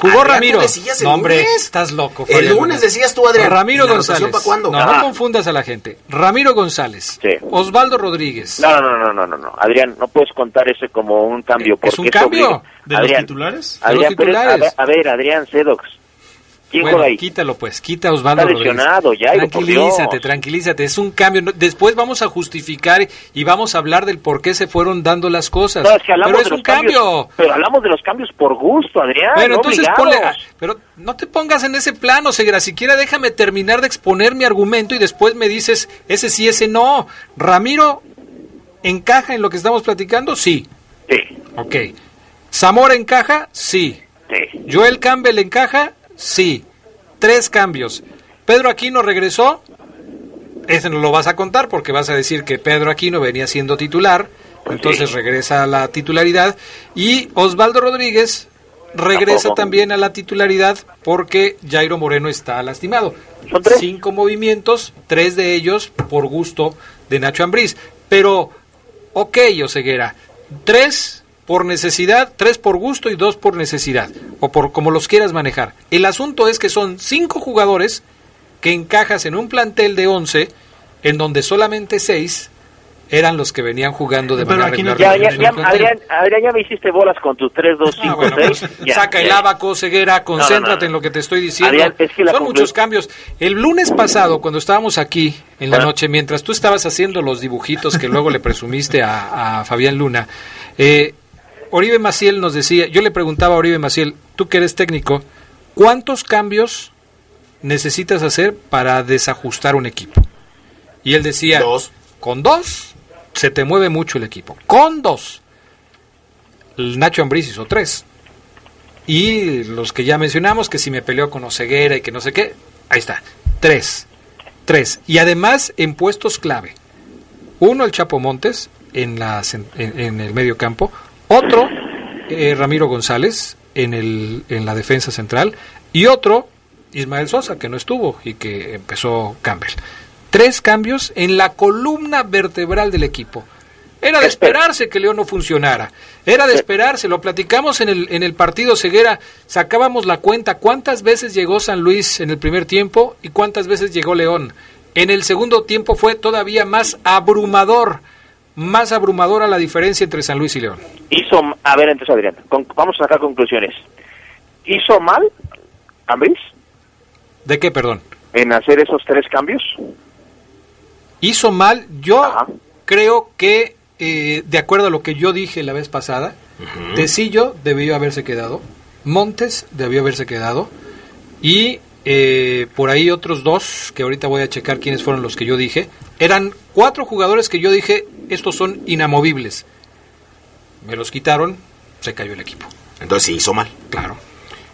Jugó Adrián, Ramiro. decías el No, hombre, lunes. estás loco. El Fabián lunes Luna. decías tú, Adrián. Ramiro ¿Y la rotación González. cuándo? No, Ah. no confundas a la gente. Ramiro González. Sí. Osvaldo Rodríguez. No, no, no, no, no, no. Adrián, no puedes contar ese como un cambio. Es Porque un cambio. ¿De Adrián, los titulares? De los Adrián, pero es- a, titulares. ver, a ver, Adrián Sedox. ¿Quién Bueno, ahí? quítalo pues, quita a Osvaldo Está Rodríguez. lesionado, ya, Tranquilízate, tranquilízate, es un cambio. Después vamos a justificar y vamos a hablar del por qué se fueron dando las cosas. No, Pero es un cambio. cambios, pero hablamos de los cambios por gusto, Adrián. Bueno, no entonces ponle. ah, Pero no te pongas en ese plano, Segura. Siquiera déjame terminar de exponer mi argumento y después me dices ese sí, ese no. Ramiro encaja en lo que estamos platicando, sí. Sí, Ok. Zamora encaja, sí. sí. Joel Campbell encaja, sí. Tres cambios. Pedro Aquino regresó. Ese no lo vas a contar porque vas a decir que Pedro Aquino venía siendo titular. Entonces Sí. regresa a la titularidad. Y Osvaldo Rodríguez regresa Tampoco. también a la titularidad porque Jairo Moreno está lastimado. Son tres. Cinco movimientos, tres de ellos por gusto de Nacho Ambriz. Pero, ok, Oseguera, tres por necesidad, tres por gusto y dos por necesidad, o por como los quieras manejar. El asunto es que son cinco jugadores que encajas en un plantel de 11, en donde solamente seis eran los que venían jugando de Pero manera aquí no- regular. Ya, ya, ya. Adrián, Adrián, ya me hiciste bolas con tus 3, 2, 5, Ah, bueno, 6. pues, saca el abaco, ceguera, concéntrate no. en lo que te estoy diciendo. Adrián, es que Son muchos cambios. El lunes pasado, cuando estábamos aquí en la Ah. noche, mientras tú estabas haciendo los dibujitos que luego le presumiste a, a Fabián Luna, eh, Oribe Maciel nos decía, yo le preguntaba a Oribe Maciel, tú que eres técnico, ¿cuántos cambios necesitas hacer para desajustar un equipo? Y él decía, Dos. con dos se te mueve mucho el equipo. Con dos. El Nacho Ambriz hizo tres. Y los que ya mencionamos, que si me peleó con Oseguera y que no sé qué, ahí está, tres. Tres. Y además en puestos clave. Uno, el Chapo Montes en, las, en, en el medio campo. Otro, eh, Ramiro González en, el, en la defensa central. Y otro, Ismael Sosa, que no estuvo y que empezó Campbell. Tres cambios en la columna vertebral del equipo. Era de esperarse que León no funcionara. Era de esperarse. Lo platicamos en el, en el partido Ceguera. Sacábamos la cuenta cuántas veces llegó San Luis en el primer tiempo y cuántas veces llegó León. En el segundo tiempo fue todavía más abrumador. Más abrumadora la diferencia entre San Luis y León. Hizo, a ver, entonces Adrián, con- vamos a sacar conclusiones. ¿Hizo mal Ambriz ¿De qué, perdón? en hacer esos tres cambios? Hizo mal. Yo Ajá. creo que, eh, de acuerdo a lo que yo dije la vez pasada, Tecillo debió haberse quedado, Montes debió haberse quedado, y eh, por ahí otros dos, que ahorita voy a checar quiénes fueron los que yo dije, eran cuatro jugadores que yo dije, estos son inamovibles. Me los quitaron, se cayó el equipo. Entonces sí hizo mal. Claro.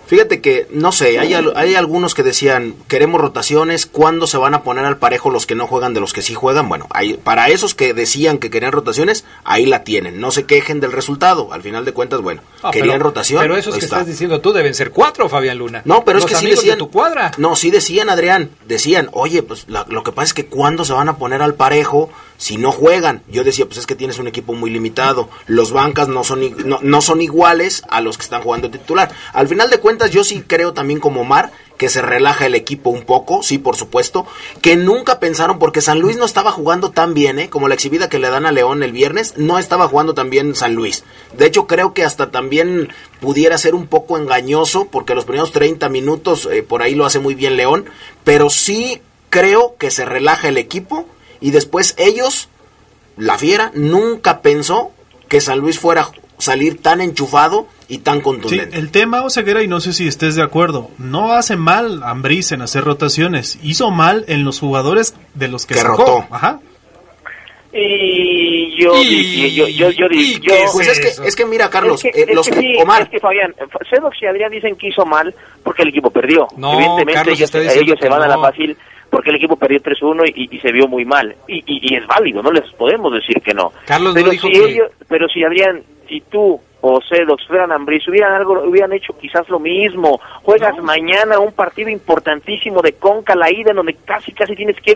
Fíjate que, no sé, hay, hay algunos que decían, queremos rotaciones, ¿cuándo se van a poner al parejo los que no juegan de los que sí juegan? Bueno, hay, para esos que decían que querían rotaciones, ahí la tienen, no se quejen del resultado, al final de cuentas, bueno, Ah, querían pero- rotación. Pero esos que está. estás diciendo tú deben ser cuatro, Fabián Luna. No, pero es que sí decían. de tu cuadra. No, sí decían, Adrián. Decían, oye, pues la- lo que pasa es que cuándo se van a poner al parejo si no juegan. Yo decía, pues es que tienes un equipo muy limitado. Los bancas no son, no, no son iguales a los que están jugando titular. Al final de cuentas, yo sí creo también como Omar que se relaja el equipo un poco, sí, por supuesto, que nunca pensaron, porque San Luis no estaba jugando tan bien, ¿eh? como la exhibida que le dan a León el viernes, no estaba jugando tan bien San Luis. De hecho, creo que hasta también pudiera ser un poco engañoso, porque los primeros 30 minutos eh, por ahí lo hace muy bien León, pero sí creo que se relaja el equipo y después ellos, la fiera, nunca pensó que San Luis fuera a salir tan enchufado y tan Sí, contundente. el tema, Oseguera, y no sé si estés de acuerdo, no hace mal Ambriz en hacer rotaciones, hizo mal en los jugadores de los que, Que sacó. rotó. Ajá. Y yo, Y- dije, yo, yo, yo, y yo- Pues es que, es que mira, Carlos, es que, eh, los que sí, Omar, es que Fabián, Sedox y Adrián dicen que hizo mal porque el equipo perdió. No, Evidentemente Carlos ellos, ellos se van a la fácil porque el equipo perdió 3-1 y, y se vio muy mal. Y, y, y es válido, no les podemos decir que no. Carlos no pero dijo si que- ellos, pero si Adrián, si tú o Sedox fueran Ambris, hubieran algo, hubieran hecho quizás lo mismo. Juegas mañana un partido importantísimo de Conca, la ida, en donde casi casi tienes que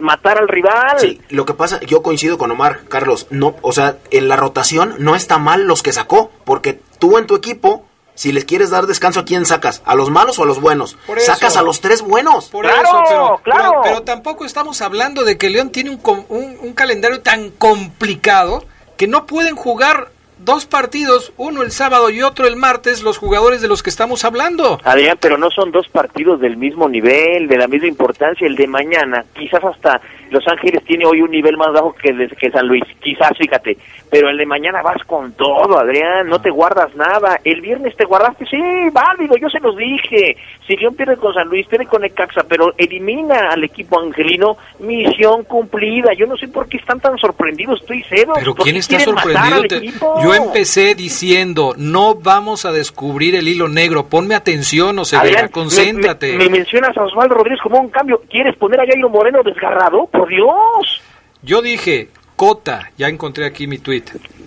matar al rival. Sí, lo que pasa, yo coincido con Omar, Carlos, no, o sea, en la rotación no está mal los que sacó, porque tú en tu equipo, si les quieres dar descanso, ¿a quién sacas? ¿A los malos o a los buenos? Por eso. Sacas a los tres buenos. Por Claro, eso, pero, claro. pero, pero tampoco estamos hablando de que León tiene un, un, un calendario tan complicado que no pueden jugar dos partidos, uno el sábado y otro el martes, los jugadores de los que estamos hablando. Adrián, pero no son dos partidos del mismo nivel, de la misma importancia. El de mañana, quizás hasta Los Ángeles tiene hoy un nivel más bajo que, de- que San Luis, quizás, fíjate. Pero el de mañana vas con todo, Adrián, no te guardas nada. El viernes te guardaste, sí, válido, yo se los dije. Si León pierde con San Luis, pierde con Necaxa, pero elimina al equipo angelino, misión cumplida. Yo no sé por qué están tan sorprendidos, estoy cero. Pero ¿Por ¿quién está sorprendido? Te-? Yo empecé diciendo, no vamos a descubrir el hilo negro, ponme atención, o sea, Adrián, concéntrate. Me, me- me mencionas a Osvaldo Rodríguez como un cambio. ¿Quieres poner a Jairo Moreno desgarrado? ¡Por Dios! Yo dije, Cota, ya encontré aquí mi tweet,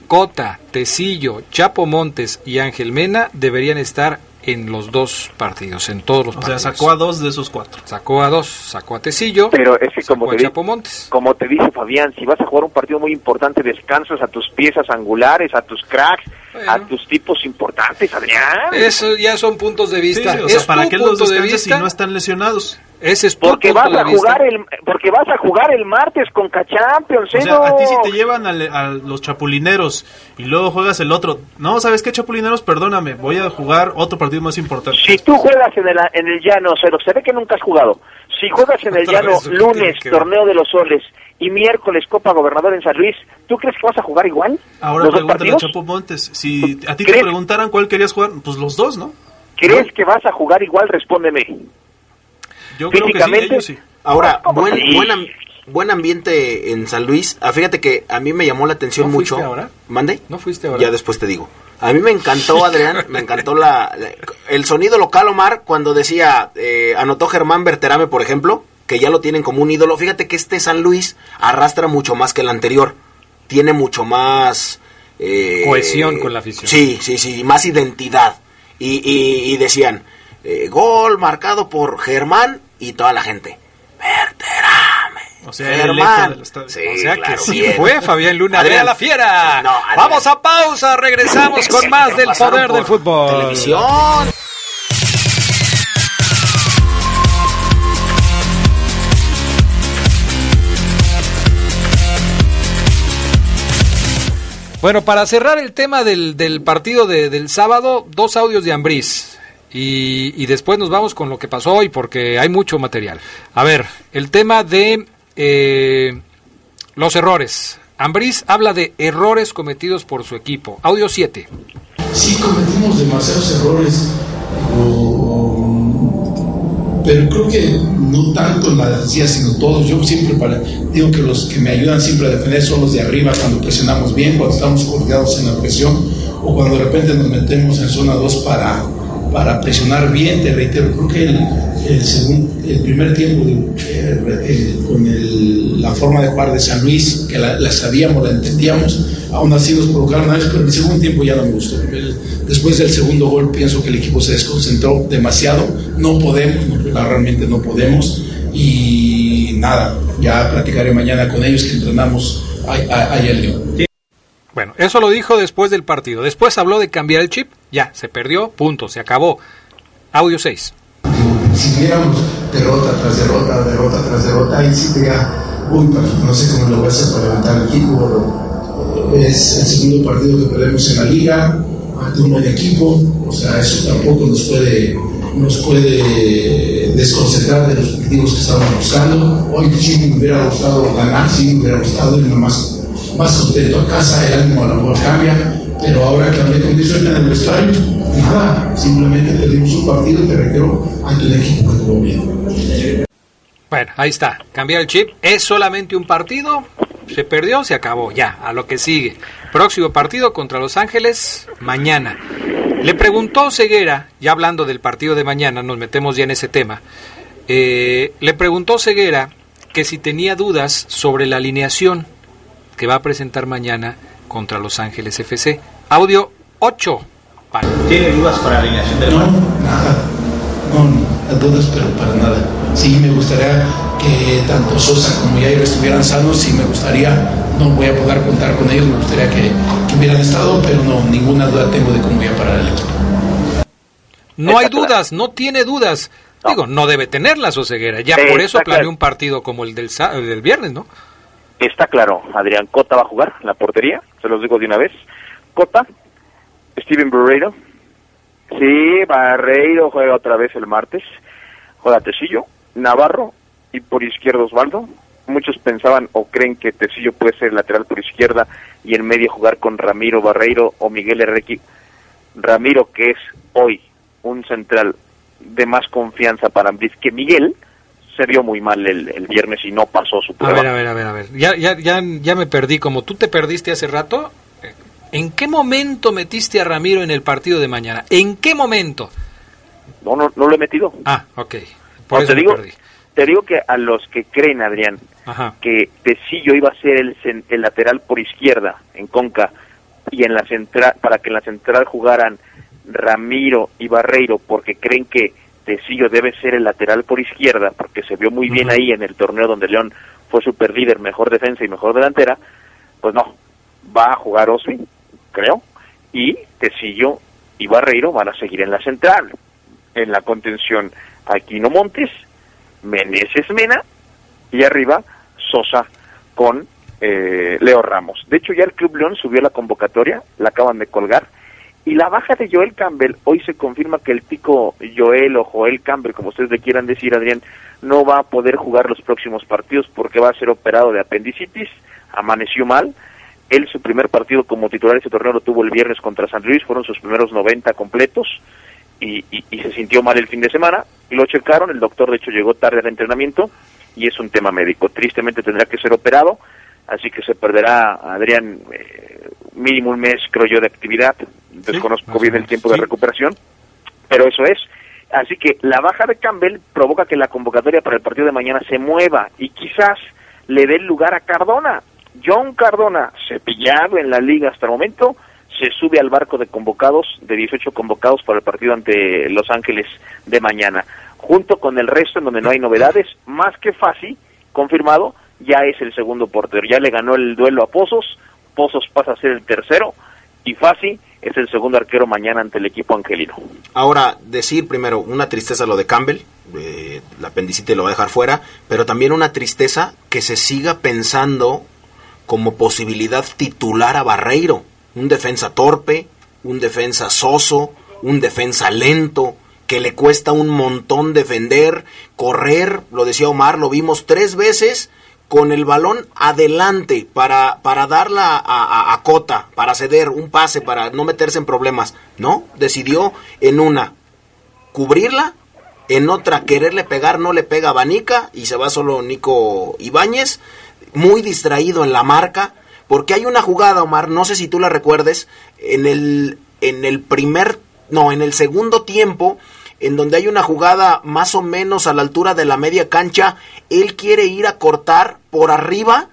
Cota, Tecillo, Chapo Montes y Ángel Mena deberían estar en los dos partidos, en todos los O sea, partidos. sacó a dos de esos cuatro. Sacó a dos, sacó a Tecillo, Pero es que como te, di- Chapo Montes. como te dice Fabián, si vas a jugar un partido muy importante, descansas a tus piezas angulares, a tus cracks, Bueno. a tus tipos importantes, Adrián. Eso ya son puntos de Sí, vista. o sea, Es ¿para qué los punto de descansas si vista. no están lesionados? Ese es tu porque punto vas de a vista. jugar el porque vas a jugar el martes con Champions, O sea, a ti si te llevan al- a, los chapulineros y luego juegas el otro. No, ¿sabes qué, chapulineros? Perdóname, voy a jugar otro partido más importante. Si tú juegas en el, en el llano, cero, se ve que nunca has jugado. Si juegas en el Otra llano vez, ¿qué tiene lunes, que torneo de los soles, y miércoles Copa Gobernador en San Luis, ¿tú crees que vas a jugar igual? Ahora ¿Los dos pregúntale a? Chapo Montes. Si a ti te preguntaran cuál querías jugar, pues los dos, ¿no? ¿Crees que vas a jugar igual? Respóndeme. Yo creo que sí, ellos sí. Ahora, ¿Cómo buen, sí? Buen, am- buen ambiente en San Luis. Ah, fíjate que a mí me llamó la atención ¿No fuiste mucho. ahora? ¿Mande? ¿No fuiste ahora? Ya después te digo. A mí me encantó, Adrián, me encantó la, la- el sonido local, Omar, cuando decía, eh, anotó Germán Berterame, por ejemplo. que ya lo tienen como un ídolo. Fíjate que este San Luis arrastra mucho más que el anterior. Tiene mucho más... Eh, Cohesión con la afición. Sí, sí, sí, más identidad. Y, y, decían, eh, gol marcado por Germán y toda la gente. Verterame. O sea, Germán. o sea que sí fue Fabián Luna. Adrián, la fiera. Vamos a pausa, regresamos con más del poder del fútbol. Televisión. Bueno, para cerrar el tema del, del partido de, del sábado, dos audios de Ambriz. Y, y, después nos vamos con lo que pasó hoy, porque hay mucho material. A ver, el tema de eh, los errores. Ambriz habla de errores cometidos por su equipo. Audio 7. Sí, cometimos demasiados errores pero creo que no tanto en la defensiva, sino todos. Yo siempre para, digo que los que me ayudan siempre a defender son los de arriba cuando presionamos bien, cuando estamos coordinados en la presión o cuando de repente nos metemos en zona 2 para, para presionar bien, te reitero, creo que el, el, el primer tiempo eh, con la forma de jugar de San Luis, que la, sabíamos, la entendíamos, aún así nos provocaron a pero el segundo tiempo ya no me gustó. después del segundo gol pienso que el equipo se desconcentró demasiado, no podemos, realmente no podemos, y nada, ya platicaré mañana con ellos que entrenamos el León. Bueno, eso lo dijo después del partido. Después habló de cambiar el chip. Ya, se perdió, punto, se acabó. Audio 6 si viéramos derrota tras derrota, derrota tras derrota, ahí sí te uy, no sé cómo lo voy a hacer para levantar el equipo. Es el segundo partido que perdemos en la liga, ante un buen equipo, o sea, eso tampoco nos puede, nos puede desconcentrar de los objetivos que estamos buscando. Hoy sí me hubiera gustado ganar, sí me hubiera gustado irme más, más contento a casa, el ánimo a lo mejor cambia, pero ahora que hablé con en el vestuario, nada, simplemente perdimos un partido, te reitero, ante un equipo que jugó bien. Bueno, ahí está, cambiar el chip, es solamente un partido, se perdió, se acabó, ya, a lo que sigue. Próximo partido contra Los Ángeles, mañana. Le preguntó Ceguera, ya hablando del partido de mañana, nos metemos ya en ese tema, eh, le preguntó Ceguera que si tenía dudas sobre la alineación que va a presentar mañana contra Los Ángeles FC. Audio 8. ¿Tiene dudas para la alineación del No, nada. No, dudas, pero para nada. Sí, me gustaría que tanto Sosa como Yair estuvieran sanos y me gustaría, no voy a poder contar con ellos, me gustaría que, hubieran estado, pero no, ninguna duda tengo de cómo voy a parar el equipo. No hay dudas, no tiene dudas. Digo, no debe tenerlas, Oseguera. Ya por eso planeó un partido como el del, del viernes, ¿no? Está claro, Adrián Cota va a jugar en la portería, se los digo de una vez. Cota, Steven Barreiro, sí, Barreiro juega otra vez el martes, juega Tecillo, Navarro y por izquierda Osvaldo. Muchos pensaban o creen que Tecillo puede ser lateral por izquierda y en medio jugar con Ramiro Barreiro o Miguel Herrequi. Ramiro, que es hoy un central de más confianza para Ambriz que Miguel, se vio muy mal el, el, viernes y no pasó su prueba. A ver, a ver, a ver, a ver. Ya, ya, ya, ya me perdí. Como tú te perdiste hace rato, ¿en qué momento metiste a Ramiro en el partido de mañana? ¿En qué momento? No, no, no lo he metido. Ah, ok. Por eso te, digo, te digo que a los que creen, Adrián, que Tecillo iba a ser el, el lateral por izquierda en Conca y en la central, para que en la central jugaran Ramiro y Barreiro, porque creen que Tecillo debe ser el lateral por izquierda, porque se vio muy bien ahí en el torneo donde León fue super líder, mejor defensa y mejor delantera, pues no, va a jugar Osby, creo, y Tecillo y Barreiro van a seguir en la central. En la contención Aquino Montes, Meneses Mena y arriba Sosa con eh, Leo Ramos. De hecho ya el Club León subió la convocatoria, la acaban de colgar, y la baja de Joel Campbell, hoy se confirma que el pico Joel o Joel Campbell, como ustedes le quieran decir, Adrián, no va a poder jugar los próximos partidos porque va a ser operado de apendicitis, amaneció mal. Él su primer partido como titular de ese torneo lo tuvo el viernes contra San Luis, fueron sus primeros 90 completos y, y se sintió mal el fin de semana. Y lo checaron, el doctor de hecho llegó tarde al entrenamiento y es un tema médico. Tristemente tendrá que ser operado, así que se perderá, Adrián, eh, mínimo un mes, creo yo, de actividad desconozco bien el tiempo de recuperación, pero eso es. Así que la baja de Campbell provoca que la convocatoria para el partido de mañana se mueva y quizás le dé lugar a Cardona. John Cardona, cepillado en la liga hasta el momento, se sube al barco de convocados, de 18 convocados para el partido ante Los Ángeles de mañana. Junto con el resto, en donde no hay novedades, más que Fasi, confirmado, ya es el segundo portero. Ya le ganó el duelo a Pozos, Pozos pasa a ser el tercero, y Fasi es el segundo arquero mañana ante el equipo angelino. Ahora, decir primero, una tristeza lo de Campbell, eh, la apendicitis lo va a dejar fuera, pero también una tristeza que se siga pensando como posibilidad titular a Barreiro, un defensa torpe, un defensa soso, un defensa lento, que le cuesta un montón defender, correr, lo decía Omar, lo vimos tres veces con el balón adelante para, para darla a, a, Cota, para ceder un pase, para no meterse en problemas. No, decidió en una cubrirla, en otra quererle pegar, no le pega a Banica y se va solo Nico Ibáñez, muy distraído en la marca, porque hay una jugada, Omar, no sé si tú la recuerdes, en el, en el primer, no, en el segundo tiempo, en donde hay una jugada más o menos a la altura de la media cancha, él quiere ir a cortar por arriba,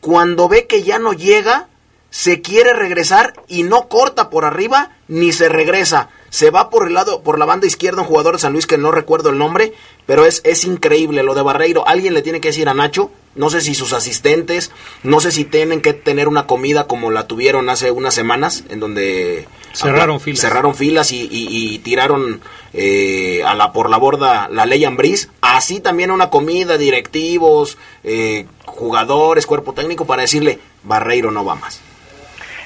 cuando ve que ya no llega, se quiere regresar y no corta por arriba ni se regresa. Se va por el lado, por la banda izquierda un jugador de San Luis que no recuerdo el nombre, pero es, es increíble lo de Barreiro. Alguien le tiene que decir a Nacho, no sé si sus asistentes, no sé si tienen que tener una comida como la tuvieron hace unas semanas, en donde cerraron filas, cerraron filas y, y, y tiraron eh, a la por la borda la ley Ambriz. Así también una comida, directivos, eh, jugadores, cuerpo técnico para decirle Barreiro no va más.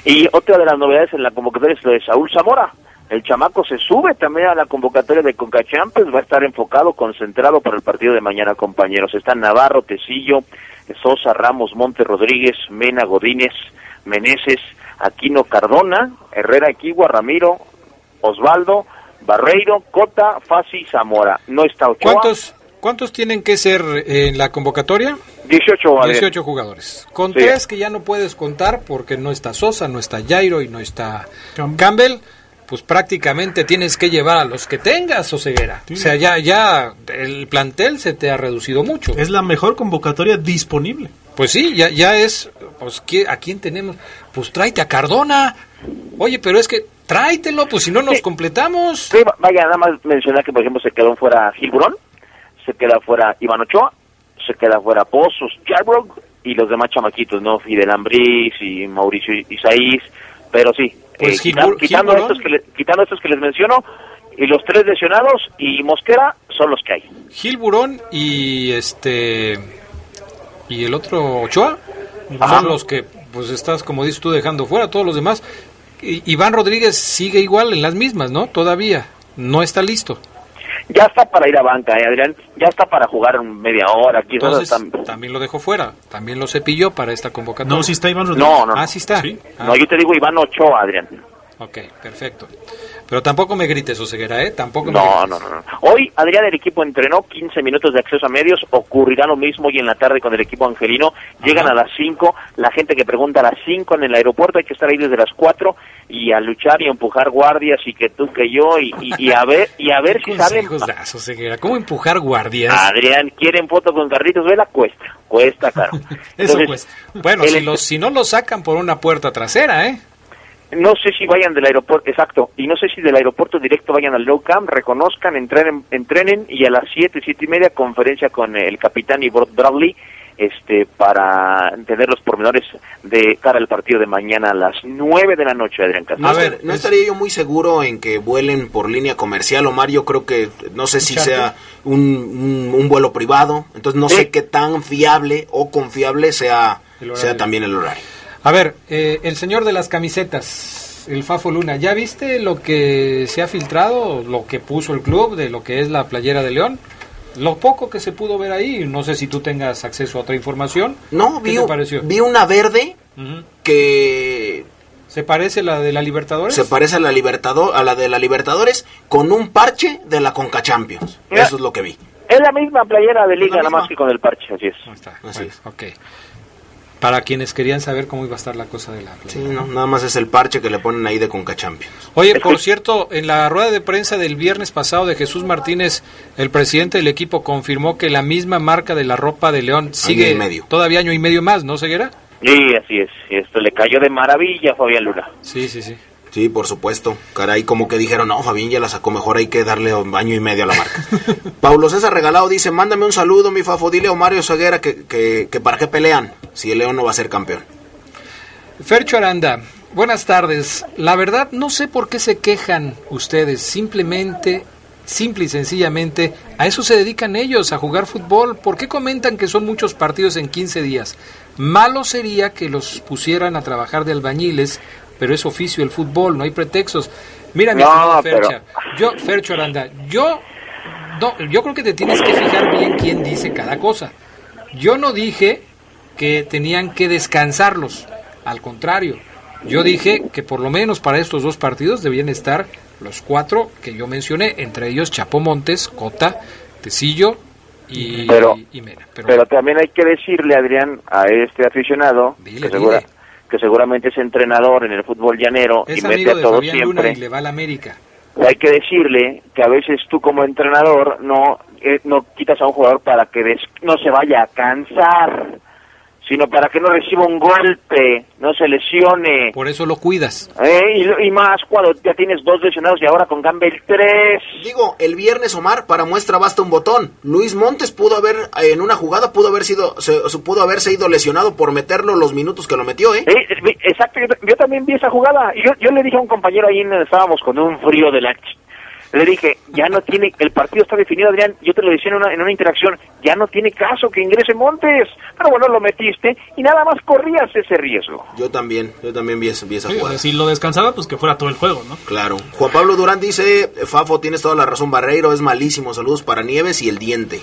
Y otra de las novedades en la convocatoria es lo de Saúl Zamora. El chamaco se sube también a la convocatoria de Conca Champions, va a estar enfocado, concentrado para el partido de mañana, compañeros. Están Navarro, Tecillo, Sosa, Ramos, Monte Rodríguez, Mena, Godínez, Meneses, Aquino Cardona, Herrera Equigua, Ramiro, Osvaldo, Barreiro, Cota, Fasi, Zamora. No está Ochoa. ¿Cuántos, ¿Cuántos tienen que ser en la convocatoria? 18, vale. 18 jugadores. Con sí. tres que ya no puedes contar porque no está Sosa, no está Jairo y no está Campbell pues prácticamente tienes que llevar a los que tengas, Oseguera. Sí. O sea, ya, ya el plantel se te ha reducido mucho. Es la mejor convocatoria disponible. Pues sí, ya, ya es, pues, ¿a quién tenemos? Pues tráete a Cardona. Oye, pero es que tráetelo, pues si no nos sí. completamos. Sí, vaya, nada más mencionar que, por ejemplo, se quedó fuera Gilburón, se queda fuera Iván Ochoa, se queda fuera Pozos, Jarbrog y los demás chamaquitos, ¿no? Fidel Ambriz y Mauricio Isaís, pero sí, pues eh, quitando, estos que le, quitando estos que les menciono, y los tres lesionados y Mosquera son los que hay. Gil Burón y este y el otro Ochoa Ajá. son los que pues estás como dices tú dejando fuera todos los demás. Iván Rodríguez sigue igual en las mismas, ¿no? Todavía no está listo. Ya está para ir a banca, ¿eh, Adrián. Ya está para jugar media hora. Aquí Entonces, están... también lo dejó fuera. También lo cepilló para esta convocatoria. No, sí está Iván Rodríguez. No, no. Ah, sí está. Sí. Ah. No, yo te digo Iván Ochoa, Adrián. Ok, perfecto. Pero tampoco me grites, Oseguera, ¿eh? Tampoco no, no, no, no. Hoy, Adrián, el equipo entrenó 15 minutos de acceso a medios. Ocurrirá lo mismo hoy en la tarde con el equipo angelino. Llegan Ajá. a las 5. La gente que pregunta a las 5 en el aeropuerto, hay que estar ahí desde las 4 y a luchar y a empujar guardias y que tú, que yo y, y, y a ver y a ver si salen. Das, Oseguera? ¿Cómo empujar guardias? Adrián, ¿quieren foto con Carlitos Vela? Cuesta, cuesta, caro. Eso cuesta. Bueno, si, los, si no lo sacan por una puerta trasera, ¿eh? No sé si vayan del aeropuerto, exacto, y no sé si del aeropuerto directo vayan al low camp, reconozcan, entrenen, entrenen y a las siete, siete y media conferencia con el capitán y Bradley este, para entender los pormenores de cara al partido de mañana a las nueve de la noche, Adrián Castro. A ver, no estaría yo muy seguro en que vuelen por línea comercial, Omar, yo creo que, no sé si sea un, un, un vuelo privado, entonces no sí. sé qué tan fiable o confiable sea, sea también el horario. A ver, eh, el señor de las camisetas, el Fafo Luna, ¿ya viste lo que se ha filtrado, lo que puso el club de lo que es la playera de León? Lo poco que se pudo ver ahí, no sé si tú tengas acceso a otra información. No, vi, vi una verde uh -huh. que... ¿Se parece a la de la Libertadores? Se parece a la, Libertador, a la de la Libertadores con un parche de la Conca Champions. Mira, Eso es lo que vi. Es la misma playera de liga, nada más que con el parche, así es. Ahí está. Así bueno, es. Ok. Para quienes querían saber cómo iba a estar la cosa de la Sí, no, nada más es el parche que le ponen ahí de Conca Champions. Oye, por cierto, en la rueda de prensa del viernes pasado de Jesús Martínez, el presidente del equipo confirmó que la misma marca de la ropa de León sigue y medio. todavía año y medio más, ¿no, Ceguera? Sí, así es. Esto le cayó de maravilla a Fabián Luna. Sí, sí, sí. Sí, por supuesto. Caray, como que dijeron, no, Fabián ya la sacó mejor, hay que darle un año y medio a la marca. Paulo César Regalado dice, mándame un saludo, mi Fafo, dile a Mario Ceguera que, que, que para qué pelean si el León no va a ser campeón. Fercho Aranda, buenas tardes. La verdad, no sé por qué se quejan ustedes. Simplemente, simple y sencillamente, a eso se dedican ellos, a jugar fútbol. ¿Por qué comentan que son muchos partidos en 15 días? Malo sería que los pusieran a trabajar de albañiles, pero es oficio el fútbol, no hay pretextos. Mira, mi No, pero- Fercha, yo, Fercho Aranda, yo, no, yo creo que te tienes que fijar bien quién dice cada cosa. Yo no dije que tenían que descansarlos, al contrario, yo dije que por lo menos para estos dos partidos debían estar los cuatro que yo mencioné, entre ellos Chapo Montes, Cota, Tecillo y, Pero- y Mena. Pero, Pero también hay que decirle, Adrián, a este aficionado, Dile, que, segura- dile. Que seguramente es entrenador en el fútbol llanero y mete a todos siempre. y le va a la América. hay que decirle que a veces tú como entrenador no eh, no quitas a un jugador para que des- no se vaya a cansar, sino para que no reciba un golpe, no se lesione. Por eso lo cuidas. Eh, y, y más cuando ya tienes dos lesionados y ahora con Campbell tres. Digo, el viernes Omar, para muestra basta un botón. Luis Montes pudo haber, eh, en una jugada, pudo haber sido, se, se pudo haberse ido lesionado por meterlo los minutos que lo metió, ¿eh? Eh, exacto, yo, yo también vi esa jugada. Y Yo, yo le dije a un compañero ahí, en- estábamos con un frío de la... Le dije, ya no tiene, el partido está definido, Adrián, yo te lo decía en una, en una interacción, ya no tiene caso que ingrese Montes. Pero bueno, lo metiste y nada más corrías ese riesgo. Yo también, yo también vi, esa- vi esa Sí, jugada. si lo descansaba, pues que fuera todo el juego, ¿no? Claro. Juan Pablo Durán dice, Fafo, tienes toda la razón, Barreiro es malísimo. Saludos para Nieves y el diente.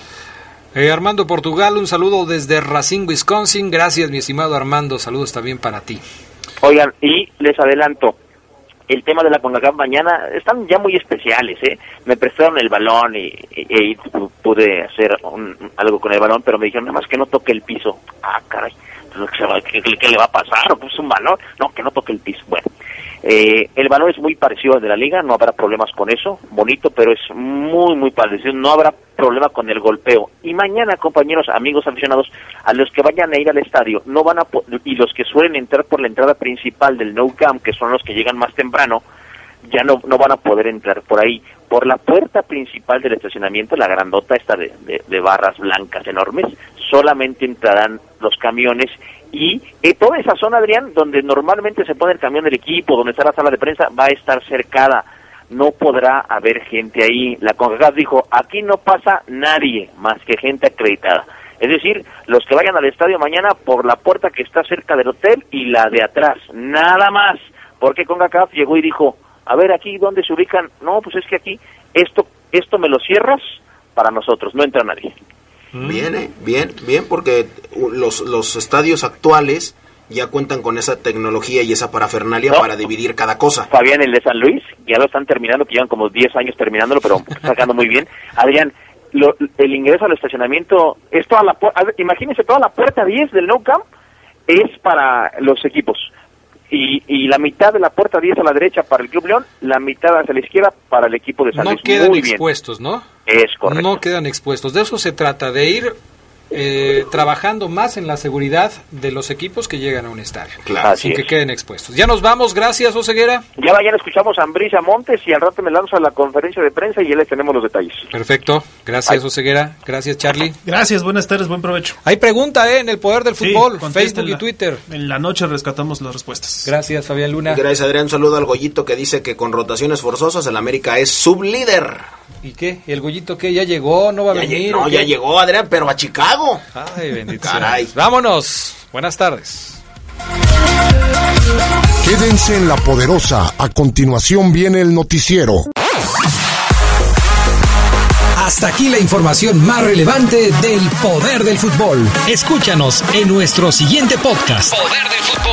Eh, Armando Portugal, un saludo desde Racine, Wisconsin. Gracias, mi estimado Armando. Saludos también para ti. Oigan, y les adelanto, el tema de la CONCACAF mañana están ya muy especiales, ¿eh? Me prestaron el balón y, y- y pu- pude hacer un- algo con el balón, pero me dijeron nada más que no toque el piso. Ah, caray, ¿qué, qué- qué le va a pasar? Pues un balón, no, que no toque el piso. Bueno, eh, el balón es muy parecido al de la liga, no habrá problemas con eso, bonito, pero es muy, muy parecido, no habrá problema con el golpeo. Y mañana, compañeros, amigos aficionados, a los que vayan a ir al estadio, no van a po- y los que suelen entrar por la entrada principal del No Camp, que son los que llegan más temprano, ya no, no van a poder entrar por ahí. Por la puerta principal del estacionamiento, la grandota esta de, de- de barras blancas enormes, solamente entrarán los camiones y eh, toda esa zona, Adrián, donde normalmente se pone el camión del equipo, donde está la sala de prensa, va a estar cercada. No podrá haber gente ahí. La CONCACAF dijo, aquí no pasa nadie más que gente acreditada. Es decir, los que vayan al estadio mañana por la puerta que está cerca del hotel y la de atrás, nada más. Porque CONCACAF llegó y dijo, a ver aquí dónde se ubican. No, pues es que aquí esto esto me lo cierras para nosotros, no entra nadie. Bien, ¿eh? bien, bien, porque uh, los, los estadios actuales ya cuentan con esa tecnología y esa parafernalia No. para dividir cada cosa. Fabián, el de San Luis, ya lo están terminando, que llevan como 10 años terminándolo, pero sacando muy bien. Adrián, lo- el ingreso al estacionamiento es toda la ver, imagínense toda la puerta 10 del No Camp es para los equipos. Y, y la mitad de la puerta 10 a la derecha para el Club León, la mitad hacia la izquierda para el equipo de San No Luis. quedan muy bien. ¿no? No quedan expuestos. De eso se trata, de ir eh, trabajando más en la seguridad de los equipos que llegan a un estadio. Claro. Así Sin que queden expuestos. Ya nos vamos, gracias, Oseguera. Ya mañana escuchamos a Ambrisa Montes y al rato me lanzo a la conferencia de prensa y ya les tenemos los detalles. Perfecto, gracias, Oseguera. Gracias, Charlie. Gracias, buenas tardes, buen provecho. Hay pregunta ¿eh? en el poder del Sí, fútbol, Facebook y Twitter. En la noche rescatamos las respuestas. Gracias, Fabián Luna. Gracias, Adrián. Un saludo al Goyito que dice que con rotaciones forzosas el América es sublíder. ¿Y qué? ¿El Goyito qué? ¿Ya llegó? ¿No va a Ya, venir? no, ya llegó, Adrián, pero a Ay, bendito. Caray. Vámonos. Buenas tardes. Quédense en la poderosa. A continuación viene el noticiero. Hasta aquí la información más relevante del poder del fútbol. Escúchanos en nuestro siguiente podcast. Poder del fútbol.